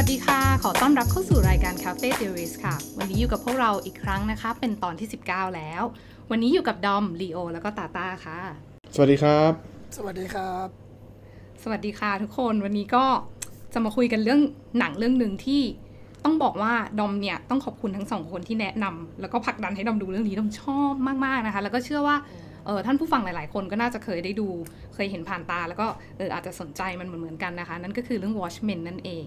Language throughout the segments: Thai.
วัสดีค่ะ ขอต้อนรับเข้าสู่รายการ Cafe Theories ค่ะ วันนี้อยู่กับพวกเราอีกครั้งนะคะ เป็นตอนที่ 19 แล้ว วันนี้อยู่กับดอมลีโอ แล้วก็ตาตาค่ะ สวัสดีครับ สวัสดีครับ สวัสดีค่ะทุกคนวันนี้ก็จะมาคุยกันเรื่องหนังเรื่องหนึ่งที่ต้องบอกว่าดอมเนี่ยต้องขอบคุณทั้งสองคนที่แนะนำแล้วก็ผลักดันให้ดอมดูเรื่องนี้ดอมชอบมากๆนะคะ แล้วก็เชื่อว่าเออท่านผู้ฟังหลาย ๆ คนก็น่าจะเคยได้ดูเคยเห็นผ่านตา แล้วก็เอออาจจะสนใจมันเหมือนๆกันนะคะ นั่นก็คือเรื่อง Watchmen นั่นเอง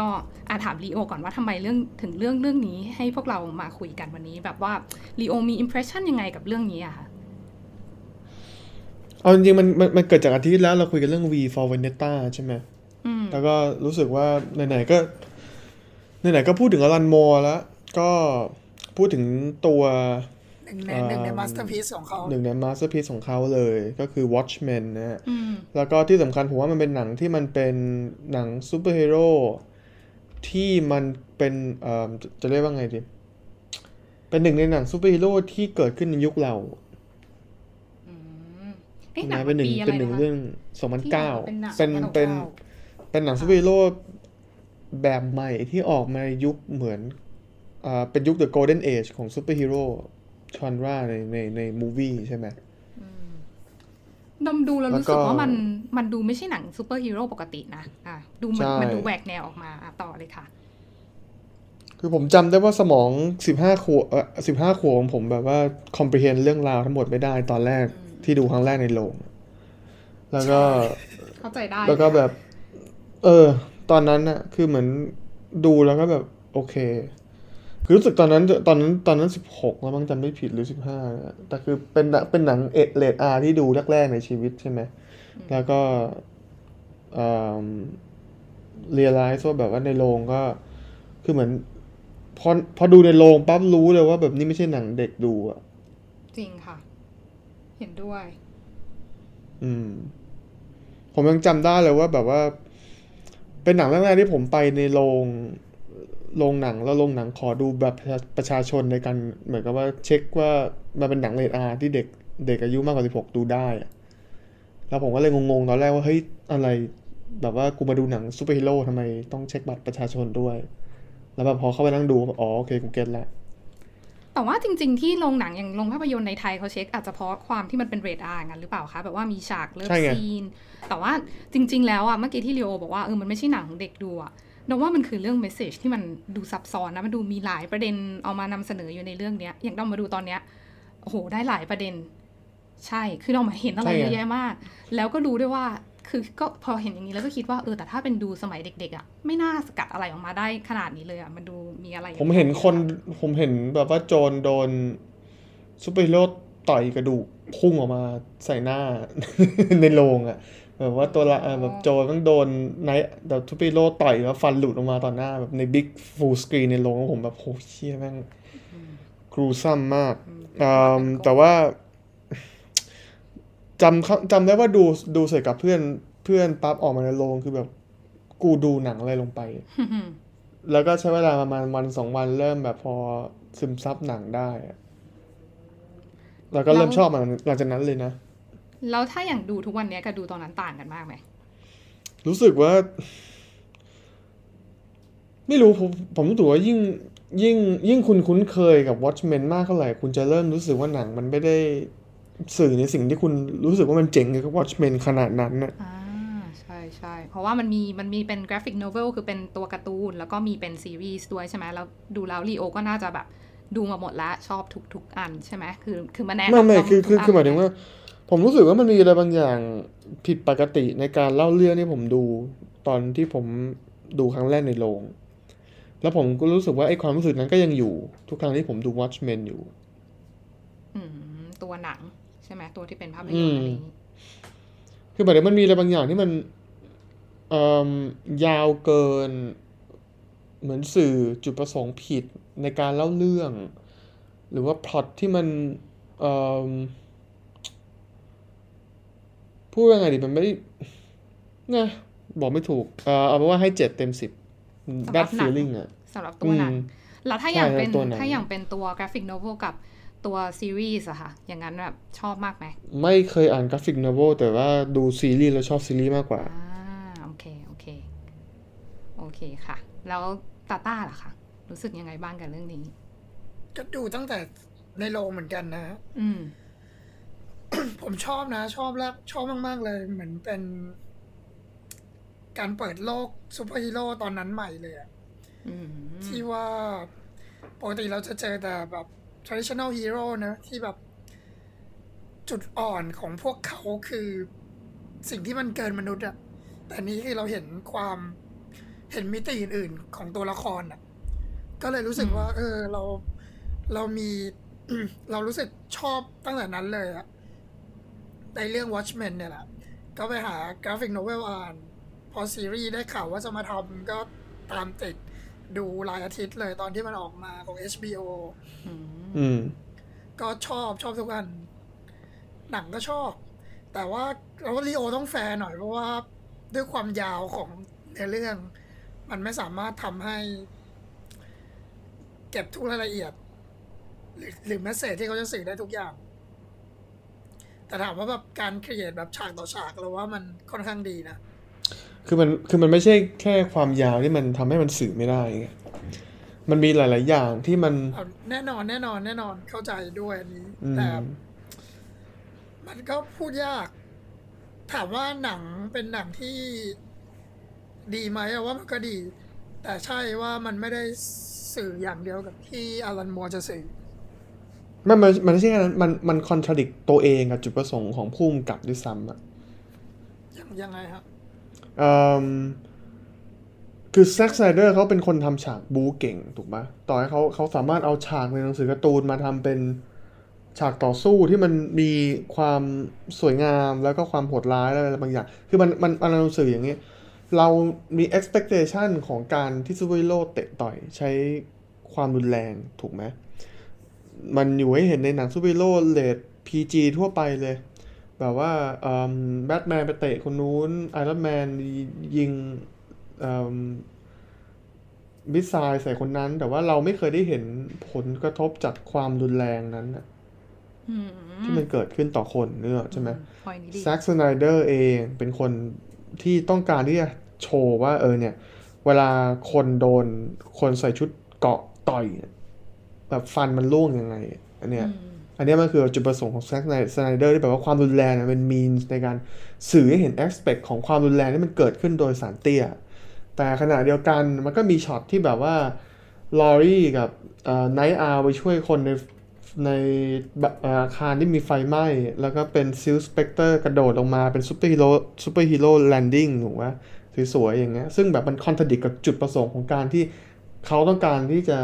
ก็อาถามลีโอก่อนว่าทำไมเรื่องถึงเรื่องเรื่องนี้ให้พวกเรามาคุยกันวันนี้ แบบว่าลีโอมี impression ยังไงกับเรื่องนี้อะคะเอาจริงๆมันมันมันเกิดจากอาทิตย์แล้วเราคุยกันเรื่อง V for Vendetta ใช่ไหมอืมแล้วก็รู้สึกว่าไหนๆก็ไหนๆก็พูดถึงอลันมอร์แล้ว ก็พูดถึงตัวหนึ่งในอ่าหนึ่งใน masterpiece ของเขาหนึ่งใน masterpiece ของเขาเลยก็คือ Watchmen นะฮะอืมแล้วก็ที่สำคัญผมว่ามันเป็นหนังที่มันเป็นหนังซูเปอร์ฮีโร่ ที่มันเป็นเอ่อจะจะเรียกว่าไงดี เป็นหนึ่งในหนังซูเปอร์ฮีโร่ที่เกิดขึ้นในยุคเราอืมเอ๊ะหนังนะเป็นหนึ่งปีอะไรเป็นหนึ่งนะคะเรื่องสองพันเก้าเป็นหนังเป็น2009เป็นเป็นหนังซูเปอร์ฮีโร่แบบใหม่ที่ออกมาในยุคเหมือนอ่าเป็นยุค The Golden Age ของซูเปอร์ฮีโร่ genre ในในใน movie ใช่ไหม ดอมดูแล้วแล้วรู้สึกก็ว่ามันมันดูไม่ใช่หนังซูเปอร์ฮีโร่ปกตินะอะดูมันใช่มันดูแหวกแนวออกมาอะต่อเลยค่ะ คือผมจำได้ว่าสมองสิบห้าขวบเออสิบห้าขวบของผมแบบว่า comprehend เรื่องราวทั้งหมดไม่ได้ตอนแรกที่ดูครั้งแรกในโรงแล้วก็เข้าใจได้แล้วก็แบบ เออ ตอนนั้นน่ะคือเหมือนดูแล้วก็แบบ โอเค คือรู้สึกตอนนั้นตอนนั้นตอนนั้นสิบหกแล้วมั้งจำไม่ผิดหรือสิบห้าแต่คือเป็นหนังเป็นหนังเอเลดอาที่ดูแรก ๆ ในชีวิตใช่ไหม แล้วก็เอ่อเรียลไลซ์ว่าแบบว่าในโรงก็ คือเหมือน พอพอดูในโรงปั๊บรู้เลยว่าแบบนี้ไม่ใช่หนังเด็กดูอะจริงค่ะ เห็นด้วย อืม ผมยังจำได้เลยว่าแบบว่า เป็นหนังแรกๆที่ผมไปในโรง โรงหนังแล้วโรงหนังขอดูบัตรประชาประชาชนในการเหมือนกับว่าเช็คว่ามันเป็นหนังเรท R ที่เด็กเด็กอายุมากกว่าสิบหกดูได้อะแล้วผมก็เลยงงๆตอนแรกว่าเฮ้ยอะไรแบบว่ากูมาดูหนังซูเปอร์ฮีโร่ทำไมต้องเช็คบัตรประชาชนด้วย แล้วแบบพอเข้าไปนั่งดูอ๋อโอเคกู get ละแต่ว่าจริง ๆ ที่โรงหนังอย่างโรงภาพยนตร์ในไทยเขาเช็คอาจจะเพราะความที่มันเป็นเรท R งั้นหรือเปล่าคะแบบว่ามีฉาก love ใช่ไง scene แต่ว่าจริง ๆ แล้วอะเมื่อกี้ที่ลีโอบอกว่าเออมันไม่ใช่หนังเด็กดูอะ ดอมว่ามันคือเรื่อง message ที่มันดูซับซ้อนนะมันดูมีหลายประเด็นเอามานำเสนออยู่ในเรื่องเนี้ย อย่างดอมมาดูตอนเนี้ยโอ้โหได้หลายประเด็น ใช่คือเรามาเห็นอะไรเยอะแยะมาก แล้วก็รู้ด้วยว่าคือก็พอเห็นอย่างนี้แล้วก็คิดว่าเออแต่ถ้าเป็นดูสมัยเด็กๆอะ ไม่น่าสกัดอะไรออกมาได้ขนาดนี้เลยอะมันดูมีอะไร ผมเห็นคนผมเห็นแบบว่าโจรโดนซูเปอร์ฮีโร่ต่อยกระดูกพุ่งออกมาใส่หน้าในโรงอะ แบบว่าตัวละเอ่อแบบโจรต้องโดนไนท์แบบซูเปอร์ฮีโร่ต่อยแล้วฟันหลุดออกมาต่อหน้าแบบใน big full screen ในโรงแล้วผมแบบโหเหี้ยแม่ง gruesome มากอืมแต่ว่าจำเขาจำได้ว่าดูดูเสร็จกับเพื่อนเพื่อนปั๊บออกมาในโรงคือแบบกูดูหนังอะไรลงไป แล้วก็ใช้เวลาประมาณวันสองวันเริ่มแบบพอซึมซับหนังได้อะแล้วก็เริ่มแล้วชอบมันหลังจากนั้นเลยนะ แล้วถ้าอย่างดูทุกวันเนี้ยกับดูตอนนั้นต่างกันมากไหม รู้สึกว่า ไม่รู้ผมผมรู้สึกว่ายิ่งยิ่งยิ่งคุณคุ้นเคยกับ Watchmen มากเท่าไหร่ คุณจะเริ่มรู้สึกว่าหนังมันไม่ได้สื่อในสิ่งที่คุณรู้สึกว่ามันเจ๋งกับ Watchmen ขนาดนั้นน่ะอ่าใช่ใช่เพราะว่ามันมีมันมีเป็นกราฟิกโนเวลคือเป็นตัวการ์ตูน แล้วก็มีเป็นซีรีส์ด้วยใช่ไหมแล้วดูแล้วลีโอก็น่าจะแบบดูมาหมดแล้วชอบทุกทุกอันใช่ไหมคือคือมาแนะนำไม่ไม่ต้งคือคือทุกนคือหมายถึงว่า ผมรู้สึกว่ามันมีอะไรบางอย่างผิดปกติในการเล่าเรื่องที่ผมดู ตอนที่ผมดูครั้งแรกในโรง แล้วผมก็รู้สึกว่าไอ้ความรู้สึกนั้นก็ยังอยู่ ทุกครั้งที่ผมดู Watchmen อยู่อืมตัวหนัง ใช่ไหมตัวที่เป็นภาพยอืนตมร์อะไรนี้คือหมายถึงมันมีอะไรบางอย่างที่มันเอ่อยาวเกิน เหมือนสื่อจุดประสงค์ผิดในการเล่าเรื่อง หรือว่าพล็อตที่มันเอ่อ พูดว่าไงดีมันไม่ได้นะบอกไม่ถูก เอ่อเอาเป็นว่าให้เจ็ดเต็มสิบ bad feeling อะสำหรับตัวหนังอืมแล้วถ้าอย่างใช่เป็นตัวหนังถ้าอย่างเป็นตัว graphic novel กับตัวซีรีส์อะค่ะ อย่างนั้นแบบชอบมากไหม ไม่เคยอ่าน graphic novel แต่ว่าดูซีรีส์แล้วชอบซีรีส์มากกว่าอ่าโอเค โอเค โอเคค่ะ แล้วตาต้าล่ะคะรู้สึกยังไงบ้างกับเรื่องนี้ ก็ดูตั้งแต่ในโรงเหมือนกันนะ อืม ผมชอบนะ ชอบแล้วชอบมาก ๆ เลย เหมือนเป็น การเปิดโลกซูเปอร์ฮีโร่ตอนนั้นใหม่เลยอะอืมที่ว่าปกติเราจะเจอแต่แบบ traditional hero นะที่แบบ จุดอ่อนของพวกเขาคือสิ่งที่มันเกินมนุษย์อะแต่นี้คือเราเห็นความเห็นมิติอื่นๆของตัวละครอะก็เลยรู้สึกว่า เออ เราเรามี เรารู้สึกชอบตั้งแต่นั้นเลยอะ ในเรื่อง Watchmen เนี่ยแหละ ก็ไปหากราฟิกโนเวลอ่าน พอซีรีส์ได้ข่าวว่าจะมาทำก็ตามติดดูรายอาทิตย์เลยตอนที่มันออกมาของ HBO อืม ก็ชอบชอบทุกอัน หนังก็ชอบ แต่ว่าเราลีโอต้องแฟร์หน่อยเพราะว่าด้วยความยาวของในเรื่อง มันไม่สามารถทำให้ เก็บทุกรายละเอียด หรือหรือ message ที่เขาจะสื่อได้ทุกอย่าง แต่ถามว่าแบบการ create แบบฉากต่อฉากเราว่ามันค่อนข้างดีนะ คือมันคือมันไม่ใช่แค่ความยาวที่มันทำให้มันสื่อไม่ได้ไงมันมีหลาย ๆ อย่างที่มันเอาแน่นอนแน่นอนแน่นอนเข้าใจด้วยอันนี้อืมแต่มันก็พูดยาก ถามว่าหนังเป็นหนังที่ดีไหมอะว่ามันก็ดี แต่ใช่ว่ามันไม่ได้สื่ออย่างเดียวกับที่อารันมัวร์จะสื่อ มันมันมันไม่ใช่แค่นั้นมันมันคอนทราดิกตัวเองกับจุดประสงค์ของผู้กำกับด้วยซ้ำอะยังยังไงครับเอิ่มคือแซ็กสไนเดอร์เขาเป็นคนทำฉากบู๊เก่งถูกไหมต่อให้เขาเขาสามารถเอาฉากในหนังสือการ์ตูนมาทำเป็นฉากต่อสู้ที่มันมีความสวยงามแล้วก็ความโหดร้ายอะไรบางอย่าง คือมันมันมันหนังสืออย่างนี้ เรามี expectation ของการที่ซูเปอร์ฮีโร่เตะต่อยใช้ความรุนแรงถูกไหม มันอยู่ให้เห็นในหนังซูเปอร์ฮีโร่เรท PG ทั่วไปเลย แบบว่าแบทแมนไปเตะคนนู้นไอรอนแมนยิง missile ใส่คนนั้น แต่ว่าเราไม่เคยได้เห็นผลกระทบจากความรุนแรงนั้นน่ะอืมที่มันเกิดขึ้นต่อคนเนื้ออกใช่ไหมพอยนี้ดีแซ็กสไนเดอร์เองเป็นคนที่ต้องการที่จะโชว์ว่าเออเนี่ย เวลาคนโดนคนใส่ชุดเกราะต่อยเนี่ย แบบฟันมันร่วงยังไง อันเนี้ยอืมอันเนี้ยมันคือจุดประสงค์ของแซ็กสไนเดอร์ที่แบบว่าความรุนแรงเนี่ยเป็น mean ในการสื่อให้เห็นแอสเป t ของความรุนแรงที่มันเกิดขึ้นโดยซาเทียร์ แต่ขณะเดียวกันมันก็มีช็อตที่แบบว่าลอรี่กับไนท์อาวล์ไปช่วยคนในในแบบเอ่ออาคารที่มีไฟไหม้ แล้วก็เป็นซิลค์สเปกเตอร์กระโดดลงมาเป็นซูเปอร์ฮีโร่ superhero landing ถูกไหมสวยๆอย่างเงี้ยซึ่งแบบมันคอนทรดิกกับจุดประสงค์ของการที่เขาต้องการที่จะ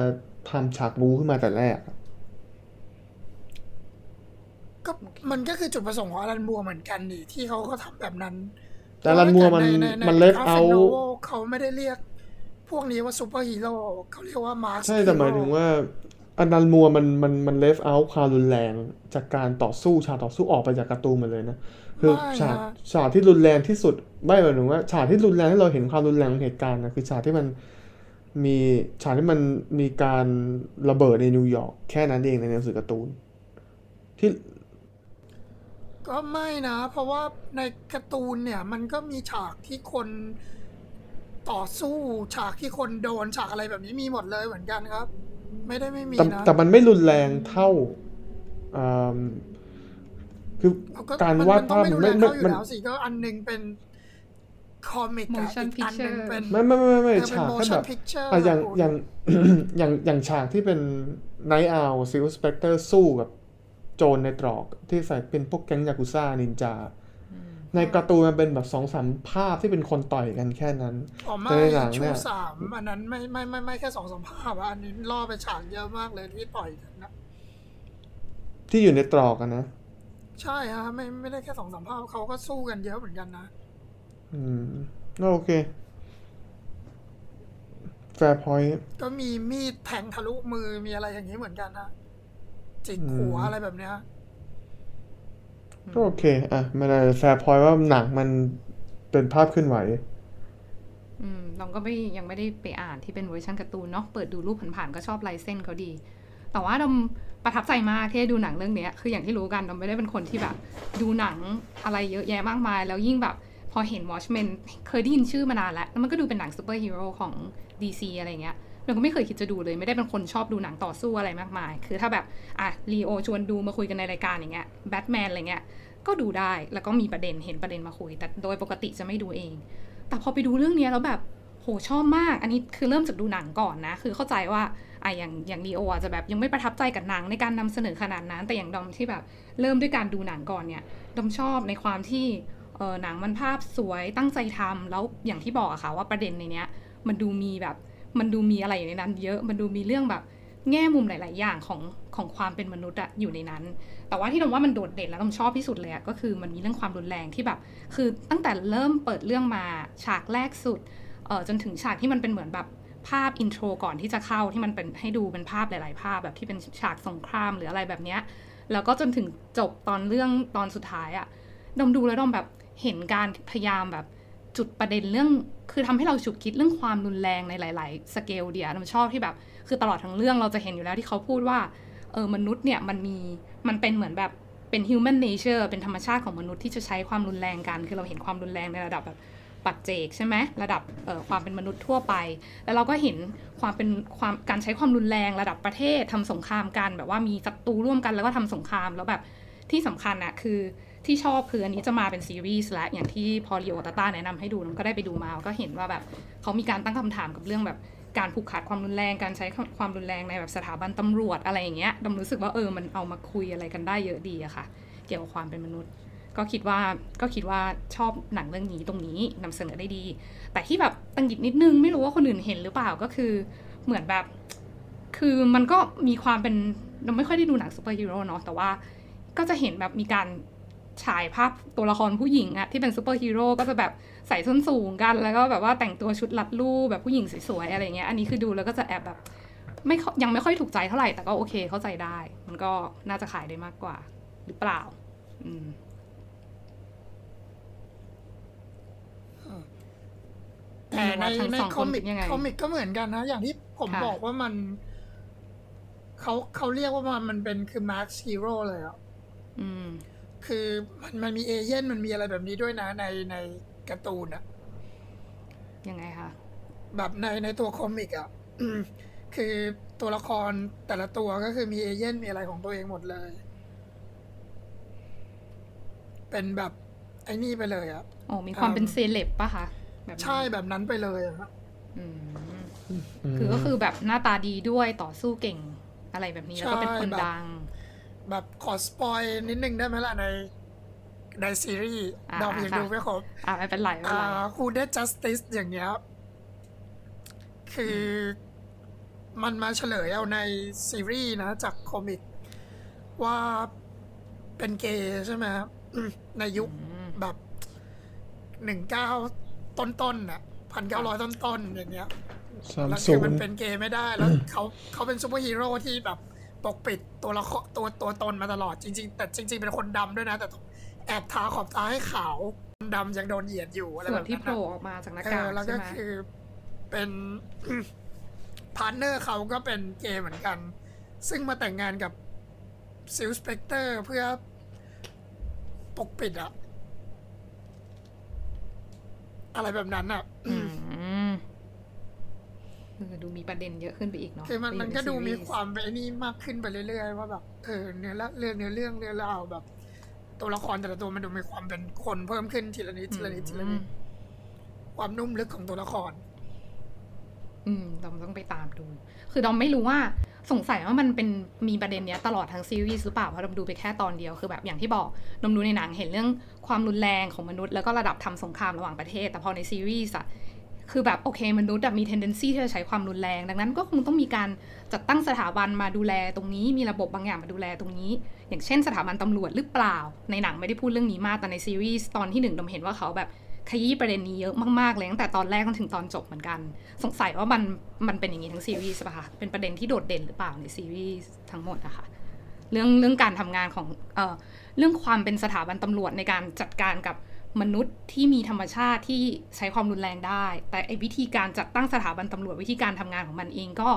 ทำฉากบูขึ้นมาแต่แรก ก็มันก็คือจุดประสงค์ของอารันมัวร์เหมือนกันนี่ที่เขาก็ทำแบบนั้น แต่รันมัวร์มันใใใมันเลฟ graphic เอา novel เขาไม่ได้เรียก พวกนี้ว่าซูเปอร์ฮีโร่เขาเรียกว่ามาร์ใช่แต่หมายถึงว่าอันนันมัวมันมันมันเลฟเอาความรุนแรงจากการต่อสู้ฉากต่อสู้ออกไปจากการ์ตูนหมดเลยนะคือฉากฉากที่รุนแรงที่สุดไม่หมายถึงว่าฉากที่รุนแรงที่เราเห็นความรุนแรงของเหตุการณ์นะคือฉากที่มัน มีฉากที่มันมีการระเบิดในนิวยอร์กแค่นั้นเองในหนังสือการ์ตูน ที่ ก็ไม่นะ เพราะว่าในการ์ตูนเนี่ย มันก็มีฉากที่คนต่อสู้ฉากที่คนโดนฉากอะไรแบบนี้มีหมดเลยเหมือนกันครับ ไม่ได้ไม่มีแต่นะ แต่มันไม่รุนแรงเท่าอ่าคือเอการมันวาดมันต้องภาพไม่มันดูไม่แลเข้าอยู่มันแล้วสิก็อันหนึงเป็น คอมิกอะ Motion อีกอันหนึง picture เป็นไม่ไม่ไม่ไม่เออเป็นฉากแค่ motion แบบ picture อะอย่างคุณอย่างอย่างอย่างอย่างฉากที่เป็นไนท์อ l ซิลสเปกเตอร์สู้กับโจรในตรอกที่ใส่เป็นพวกแก๊งยากุซ่านินจา ในการ์ตูนมันเป็นแบบสองสามภาพที่เป็นคนต่อยกันแค่นั้นอ๋อไม่แต่ในหนังเนี่ชูยสามอันนั้นไม่ไม่ไม่ไม่แค่สองสามภาพอะอันนี้ล่อไปฉากเยอะมากเลยที่ต่อยกันนะที่อยู่ในตรอกอะนะ ใช่ฮะไม่ไม่ได้แค่สองสามภาพเขาก็สู้กันเยอะเหมือนกันนะ อืมก็โอเค fair pointก็มีมีดแทงทะลุมือมีอะไรอย่างนี้เหมือนกันนะจิกหัวอืมอะไรแบบเนี้ยก็โอเค อะมัน fair point ว่าหนังมันเป็นภาพเคลื่อนไหว อืมเราก็ไม่ยังไม่ได้ไปอ่านที่เป็นเวอร์ชันการ์ตูนเนาะเปิดดูรูปผ่านๆก็ชอบลายเส้นเขาดี แต่ว่าดอมประทับใจมากที่ได้ดูหนังเรื่องเนี้ยคืออย่างที่รู้กันดอมไม่ได้เป็นคนที่แบบ ดูหนังอะไรเยอะแยะมากมาย แล้วยิ่งแบบ พอเห็น Watchmen เคยได้ยินชื่อมานานแล้วแล้วมันก็ดูเป็นหนังซูเปอร์ฮีโร่ของ DC อะไรเงี้ยเราก็ไม่เคยคิดจะดูเลยไม่ได้เป็นคนชอบดูหนังต่อสู้อะไรมากมาย คือถ้าแบบอะลีโอชวนดูมาคุยกันในรายการอย่างเงี้ยแบทแมนอะไรเงี้ยก็ดูได้แล้วก็มีประเด็นเห็นประเด็นมาคุย แต่โดยปกติจะไม่ดูเอง แต่พอไปดูเรื่องนี้แล้วแบบโหชอบมาก อันนี้คือเริ่มจากดูหนังก่อนนะ คือเข้าใจว่าอะอย่างอย่างลีโออาจจะแบบยังไม่ประทับใจกับหนังในการนำเสนอขนาดนั้น แต่อย่างดอมที่แบบเริ่มด้วยการดูหนังก่อนเนี่ยดอมชอบในความที่ ออหนังมันภาพสวยตั้งใจทำแล้วอย่างที่บอกอะค่ะว่าประเด็นในเนี้ย มันดูมีแบบมันดูมีอะไรอยู่ในนั้นเยอะมันดูมีเรื่องแบบแง่มุมหลาย ๆ อย่างของของความเป็นมนุษย์อะอยู่ในนั้น แต่ว่าที่ดมว่ามันโดดเด่นแล้วดมชอบที่สุดเลยก็คือมันมีเรื่องความรุนแรงที่แบบ คือตั้งแต่เริ่มเปิดเรื่องมาฉากแรกสุดเออจนถึงฉากที่มันเป็นเหมือนแบบภาพอินโทรก่อนที่จะเข้าที่มันเป็นให้ดูเป็นภาพหลาย ๆ ภาพแบบที่เป็นฉากสงครามหรืออะไรแบบเนี้ยแล้วก็จนถึงจบตอนเรื่องตอนสุดท้ายอะดอมดูแล้วดอมแบบ เห็นการพยายามแบบจุดประเด็นเรื่อง คือทำให้เราฉุกคิดเรื่องความรุนแรงในหลาย ๆ สเกลเดียดอมชอบที่แบบ คือตลอดทั้งเรื่องเราจะเห็นอยู่แล้วที่เขาพูดว่าเออมนุษย์เนี่ยมันมีมันเป็นเหมือนแบบเป็น human nature เป็นธรรมชาติของมนุษย์ที่จะใช้ความรุนแรงกัน คือเราเห็นความรุนแรงในระดับแบบปัจเจกใช่ไหมระดับความเป็นมนุษย์ทั่วไป แล้วเราก็เห็นความเป็นความการใช้ความรุนแรงระดับประเทศทำสงครามกัน แบบว่ามีศัตรูร่วมกันแล้วก็ทำสงครามแล้วแบบที่สำคัญอะคือ ที่ชอบคืออันนี้จะมาเป็นซีรีส์และอย่างที่พอริโอตาต้าแนะนำให้ดูน้องก็ได้ไปดูมาก็เห็นว่าแบบเขามีการตั้งคำถามกับเรื่องแบบการผูกขาดความรุนแรงการใช้ความรุนแรงในแบบสถาบันตำรวจอะไรอย่างเงี้ยดอมรู้สึกว่าเออมันเอามาคุยอะไรกันได้เยอะดีอะค่ะ เกี่ยวกับความเป็นมนุษย์ ก็คิดว่าก็คิดว่าชอบหนังเรื่องนี้ตรงนี้นำเสนอได้ดี แต่ที่แบบตะหงิดนิดนึงไม่รู้ว่าคนอื่นเห็นหรือเปล่าก็คือเหมือนแบบ คือมันก็มีความเป็นเราไม่ค่อยได้ดูหนังซูเปอร์ฮีโร่เนาะแต่ว่าก็จะเห็นแบบมีการ ฉายภาพตัวละครผู้หญิงอะที่เป็นซูเปอร์ฮีโร่ก็จะแบบใส่ส้นสูงกัน แล้วก็แบบว่าแต่งตัวชุดรัดรูปแบบผู้หญิงสวยๆอะไรเงี้ยอันนี้คือดูแล้วก็จะแอบแบบไม่ยังไม่ค่อยถูกใจเท่าไหร่แต่ก็โอเคเข้าใจได้ มันก็น่าจะขายได้มากกว่า หรือเปล่า อืมแต่ในทั้งในสองคคอนมิคิกดยังไงคอมิกก็เหมือนกันนะ อย่างที่ผมค่ะบอกว่ามันเขาเขาเรียกว่ามันมันเป็นคือมาร์คฮีโร่เลยอะอืม คือมันมันมีเอเย่นมันมีอะไรแบบนี้ด้วยนะในในการ์ตูนอะยังไงคะแบบในในตัว comic อะอืมคือตัวละครแต่ละตัวก็คือมีเอเย่นมีอะไรของตัวเองหมดเลย เป็นแบบไอ้นี่ไปเลยอะโอ้มีความอืมเป็นเซเลบปะคะแบบนั้นใช่แบบนั้นไปเลยอะครับอืมคือก็คือแบบหน้าตาดีด้วยต่อสู้เก่งอะไรแบบนี้แล้วก็เป็นคนใช่แบบดัง แบบขอ spoil นิดนึงได้ไหมล่ะในในซีรีส์อ่าดอมยังค่ะดูไม่ครบอ่าไม่เป็นไรไม่เป็นอ่าไรคูเด justice อย่างเงี้ยคือมันมาเฉลยเอาในซีรีส์นะ จากคอมิก ว่าเป็นเกย์ใช่ไหมครับอืมในยุคอืมแบบหนึ่งเก้าต้นๆน่ะพันเก้าร้อยต้นๆอย่างเงี้ยสามแล้วศูคือนมันย์เป็นเกย์ไม่ได้แล้วเขาเขาเป็นซูเปอร์ฮีโร่ที่แบบ ปกปิดตัวละครตัวตัวตนมาตลอดจริง ๆ แต่จริง ๆ เป็นคนดำด้วยนะ แต่แอบทาขอบตาให้ขาวดำยังโดนเหยียดอยู่อะไรส่แบวนบที่นั้นโผล่น่ะออกมาจากหน้าาเอกอกแล้วก็ใช่ไหมคือเป็นพาร์ทเนอร์เขาก็เป็นเกย์เหมือนกัน ซึ่งมาแต่งงานกับซิลสเปกเตอร์เพื่อปกปิดอะอะไรแบบนั้นอะอืมเออ ดูมีประเด็นเยอะขึ้นไปอีกเนาะคือมันไปอยู่มันในก็ดูมีซีรีส์ความเป็นไอ้นี่มากขึ้นไปเรื่อยๆว่าแบบเออเนื้อละเรื่องเนื้อเรื่องเรื่องราวแบบ ตัวละครแต่ละตัวมันดูมีความเป็นคนเพิ่มขึ้นทีละนิดทีละนิดทีละนิดความนุ่มลึกของตัวละคร อืมดอมต้องไปตามดู คือดอมไม่รู้ว่าสงสัยว่ามันเป็นมีประเด็นเนี้ยตลอดทั้งซีรีส์หรือเปล่าเพราะดอมดูไปแค่ตอนเดียวคือแบบอย่างที่บอกดอมดูในหนังเห็นเรื่องความรุนแรงของมนุษย์แล้วก็ระดับทำสงครามระหว่างประเทศ แต่พอในซีรีส์อะ คือแบบโอเคมนุษย์มี tendency ที่จะใช้ความรุนแรง ดังนั้นก็คงต้องมีการจัดตั้งสถาบันมาดูแลตรงนี้ มีระบบบางอย่างมาดูแลตรงนี้ อย่างเช่นสถาบันตำรวจหรือเปล่า ในหนังไม่ได้พูดเรื่องนี้มาก แต่ในซีรีส์ตอนที่หนึ่งดมเห็นว่าเขาแบบขยี้ประเด็นนี้เยอะมากๆเลยตั้งแต่ตอนแรกจนถึงตอนจบเหมือนกัน สงสัยว่ามันมันเป็นอย่างนี้ทั้งซีรีส์ป่ะคะเป็นประเด็นที่โดดเด่นหรือเปล่าในซีรีส์ทั้งหมดอะคะเรื่องเรื่องการทำงานของเอ่อเรื่องความเป็นสถาบันตำรวจในการจัดการกับ มนุษย์ที่มีธรรมชาติที่ใช้ความรุนแรงได้ แต่ไอ้วิธีการจัดตั้งสถาบันตำรวจวิธีการทำงานของมันเองก็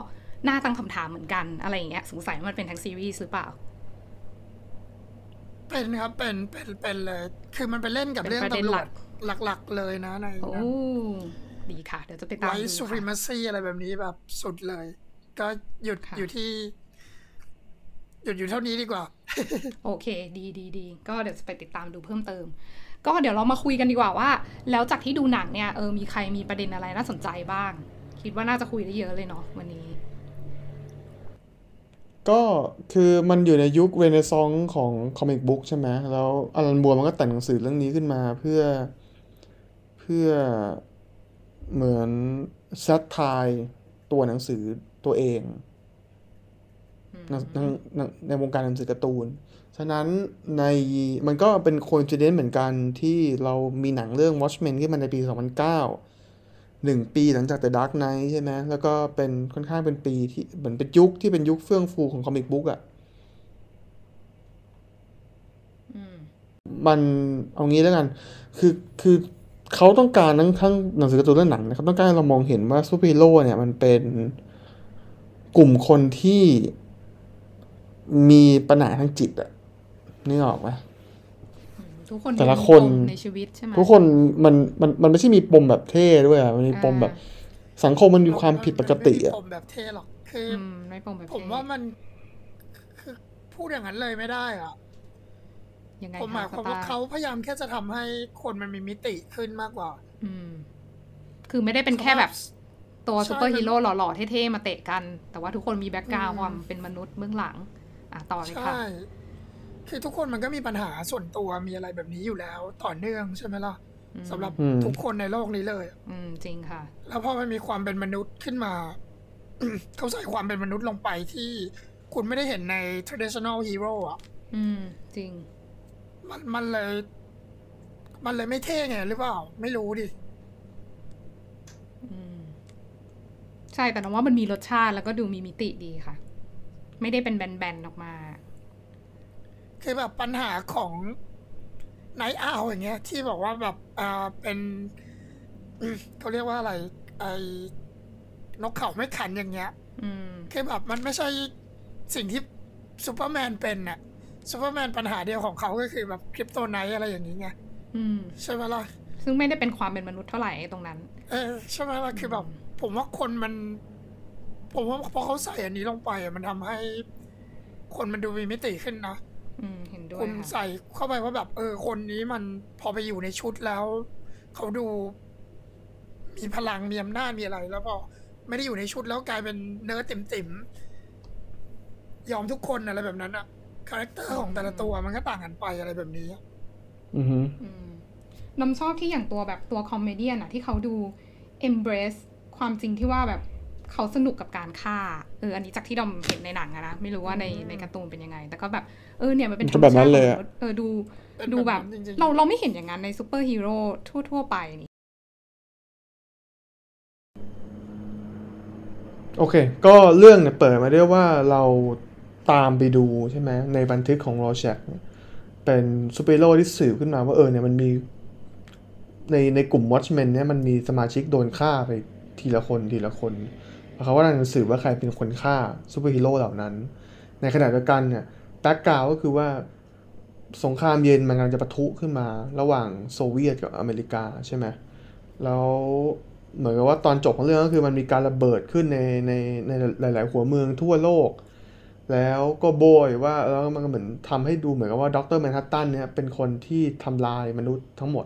น่าตั้งคำถามเหมือนกันอะไรอย่างเงี้ยสงสัยว่ามันเป็นทั้งซีรีส์หรือเปล่า เป็นครับเป็นเป็นเป็นเลย คือมันไปเล่นกับเป็นเรื่องประเด็นตำรหวลัจกหลักๆเลยนะในโอ้ดีค่ะ เดี๋ยวจะไปตามไวดูท์ซูริค่ะมาซีอะไรแบบนี้แบบสุดเลย ก็หยุดค่ะอยู่ที่ หยุดอยู่เท่านี้ดีกว่า โอเค ดีดีดีก็เดี๋ยวจะไปติดตามดูเพิ่มเติม ก็เดี๋ยวเรามาคุยกันดีกว่าว่า แล้วจากที่ดูหนังเนี่ยเออมีใครมีประเด็นอะไรน่าสนใจบ้าง คิดว่าน่าจะคุยได้เยอะเลยเนาะวันนี้ ก็คือมันอยู่ในยุคเรเนซองส์ของคอมิกบุ๊กใช่ไหมแล้วอลันบัวมันก็แต่งหนังสือเรื่องนี้ขึ้นมาเพื่อเพื่อเหมือนแซทไทตัวหนังสือตัวเอง ในในในในวงการหนังสือการ์ตูน ฉะนั้นในมันก็เป็น coincident เหมือนกันที่เรามีหนังเรื่อง Watchmen ขึ้นมาในปี 2009หนึ่งปีหลังจาก The Dark Knight ใช่ไหมแล้วก็เป็นค่อนข้างเป็นปีที่เหมือนเป็นยุคที่เป็นยุคเฟื่องฟูของ comic book อะมันเอางี้แล้วกัน คือคือเขาต้องการทั้งทั้งหนังสือการ์ตูนและหนังนะครับต้องการให้เรามองเห็นว่าซูเปอร์ฮีโร่เนี่ยมันเป็นกลุ่มคนที่ มีปัญหาทางจิตอะนึกออกไหมทุกคนแต่ละมีคนปมในชีวิตใช่ไหมทุกคนมันมันมันไม่ใช่มีปมแบบเท่ด้วยอะมันมีปมแบบ สังคมมันมีความผิดปกติไม่อะมีปมแบบเท่หรอกคืออือมไม่ปมแบบผมว่ามันคือพูดอย่างนั้นเลยไม่ได้อะยังไงผมหมายความว่าสตร์เขาพยายามแค่จะทำให้คนมันมีมิติขึ้นมากกว่า อืม คือไม่ได้เป็นแค่แบบตัวใช่ซูเปอร์ฮีโร่หล่อๆเท่ๆมาเตะกัน แต่ว่าทุกคนมี background อืมความเป็นมนุษย์เบื้องหลัง อะต่อเลยค่ะใช่คือทุกคนมันก็มีปัญหาส่วนตัวมีอะไรแบบนี้อยู่แล้ว ต่อเนื่องใช่ไหมล่ะอืมสำหรับอืมทุกคนในโลกนี้เลย อืมจริงค่ะ แล้วพอมันมีความเป็นมนุษย์ขึ้นมาเขาใส่ความเป็นมนุษย์ลงไปที่คุณไม่ได้เห็นใน traditional hero อะ อืม จริง มันมันเลย มันเลยไม่เท่ไงหรือเปล่า ไม่รู้ดิอืมใช่แต่ดอมว่ามันมีรสชาติแล้วก็ดูมีมิติดีค่ะ ไม่ได้เป็นแบนๆออกมา คือแบบปัญหาของ Nite Owl อย่างเงี้ย ที่บอกว่าแบบอ่าเป็นอืมเขาเรียกว่าอะไร ไอ้นกเขาไม่ขันอย่างเงี้ยอืมคือแบบมันไม่ใช่สิ่งที่ซูเปอร์แมนเป็นน่ะซูเปอร์แมนปัญหาเดียวของเขาก็คือแบบ kryptonite อะไรอย่างนี้ไงอืมใช่ไหมล่ะซึ่งไม่ได้เป็นความเป็นมนุษย์เท่าไหร่ไอ้ตรงนั้น เออใช่ไหมล่ะคือแบบผมว่าคนมัน ผมว่าพอเขาใส่อันนี้ลงไปอะมันทำให้ คนมันดูมีมิติขึ้นนะอืมเห็นด้วยคุณค่ะใส่เข้าไปว่าแบบ เออ คนนี้มันพอไปอยู่ในชุดแล้วเขาดู มีพลังมีอำนาจมีอะไร แล้วพอไม่ได้อยู่ในชุดแล้วกลายเป็นเนื้อติ๋มติ๋มๆยอมทุกคนอะไรแบบนั้นอะคาแรคเตอร์ของแต่ละตัวมันก็ต่างกันไปอะไรแบบนี้อะอือฮึอืมดอมชอบที่อย่างตัวแบบตัว Comedian อะที่เขาดู embrace ความจริงที่ว่าแบบ เขาสนุกกับการฆ่า เออ อันนี้จากที่ดอมเห็นในหนังอะนะ ไม่รู้ว่าในในการ์ตูนเป็นยังไง แต่ก็แบบ เออ เนี่ยมันเป็นธรรมชาติของมนุษย์เออ ดูเป็นดูแบบนั้นจริงๆเราเราไม่เห็นอย่างนั้นในซูเปอร์ฮีโร่ทั่ว ๆ ไปนี่ โอเค ก็เรื่องเนี่ยเปิดมาด้วยว่าเราตามไปดูใช่ไหม ในบันทึกของ Rorschach เป็นซูเปอร์ฮีโร่ที่สืบขึ้นมาว่าเออเนี่ยมันมี ในในกลุ่ม Watchmen เนี่ยมันมีสมาชิกโดนฆ่าไปทีละคนทีละคนแล้ว เขาก็นั่งสืบว่าใครเป็นคนฆ่าซูเปอร์ฮีโร่เหล่านั้น ในขณะเดียวกันเนี่ย background ก็คือว่าสงครามเย็นมันกำลังจะปะทุขึ้นมาระหว่างโซเวียตกับอเมริกาใช่ไหมแล้วเหมือนกับว่าตอนจบของเรื่องก็คือมันมีการระเบิดขึ้นในในในหลาย ๆ หัวเมืองทั่วโลก แล้วก็โบยว่าแล้วมันเหมือนทำให้ดูเหมือนกับว่าดรแมนฮัตตันเนี่ยเป็นคนที่ทำลายมนุษย์ทั้งหมด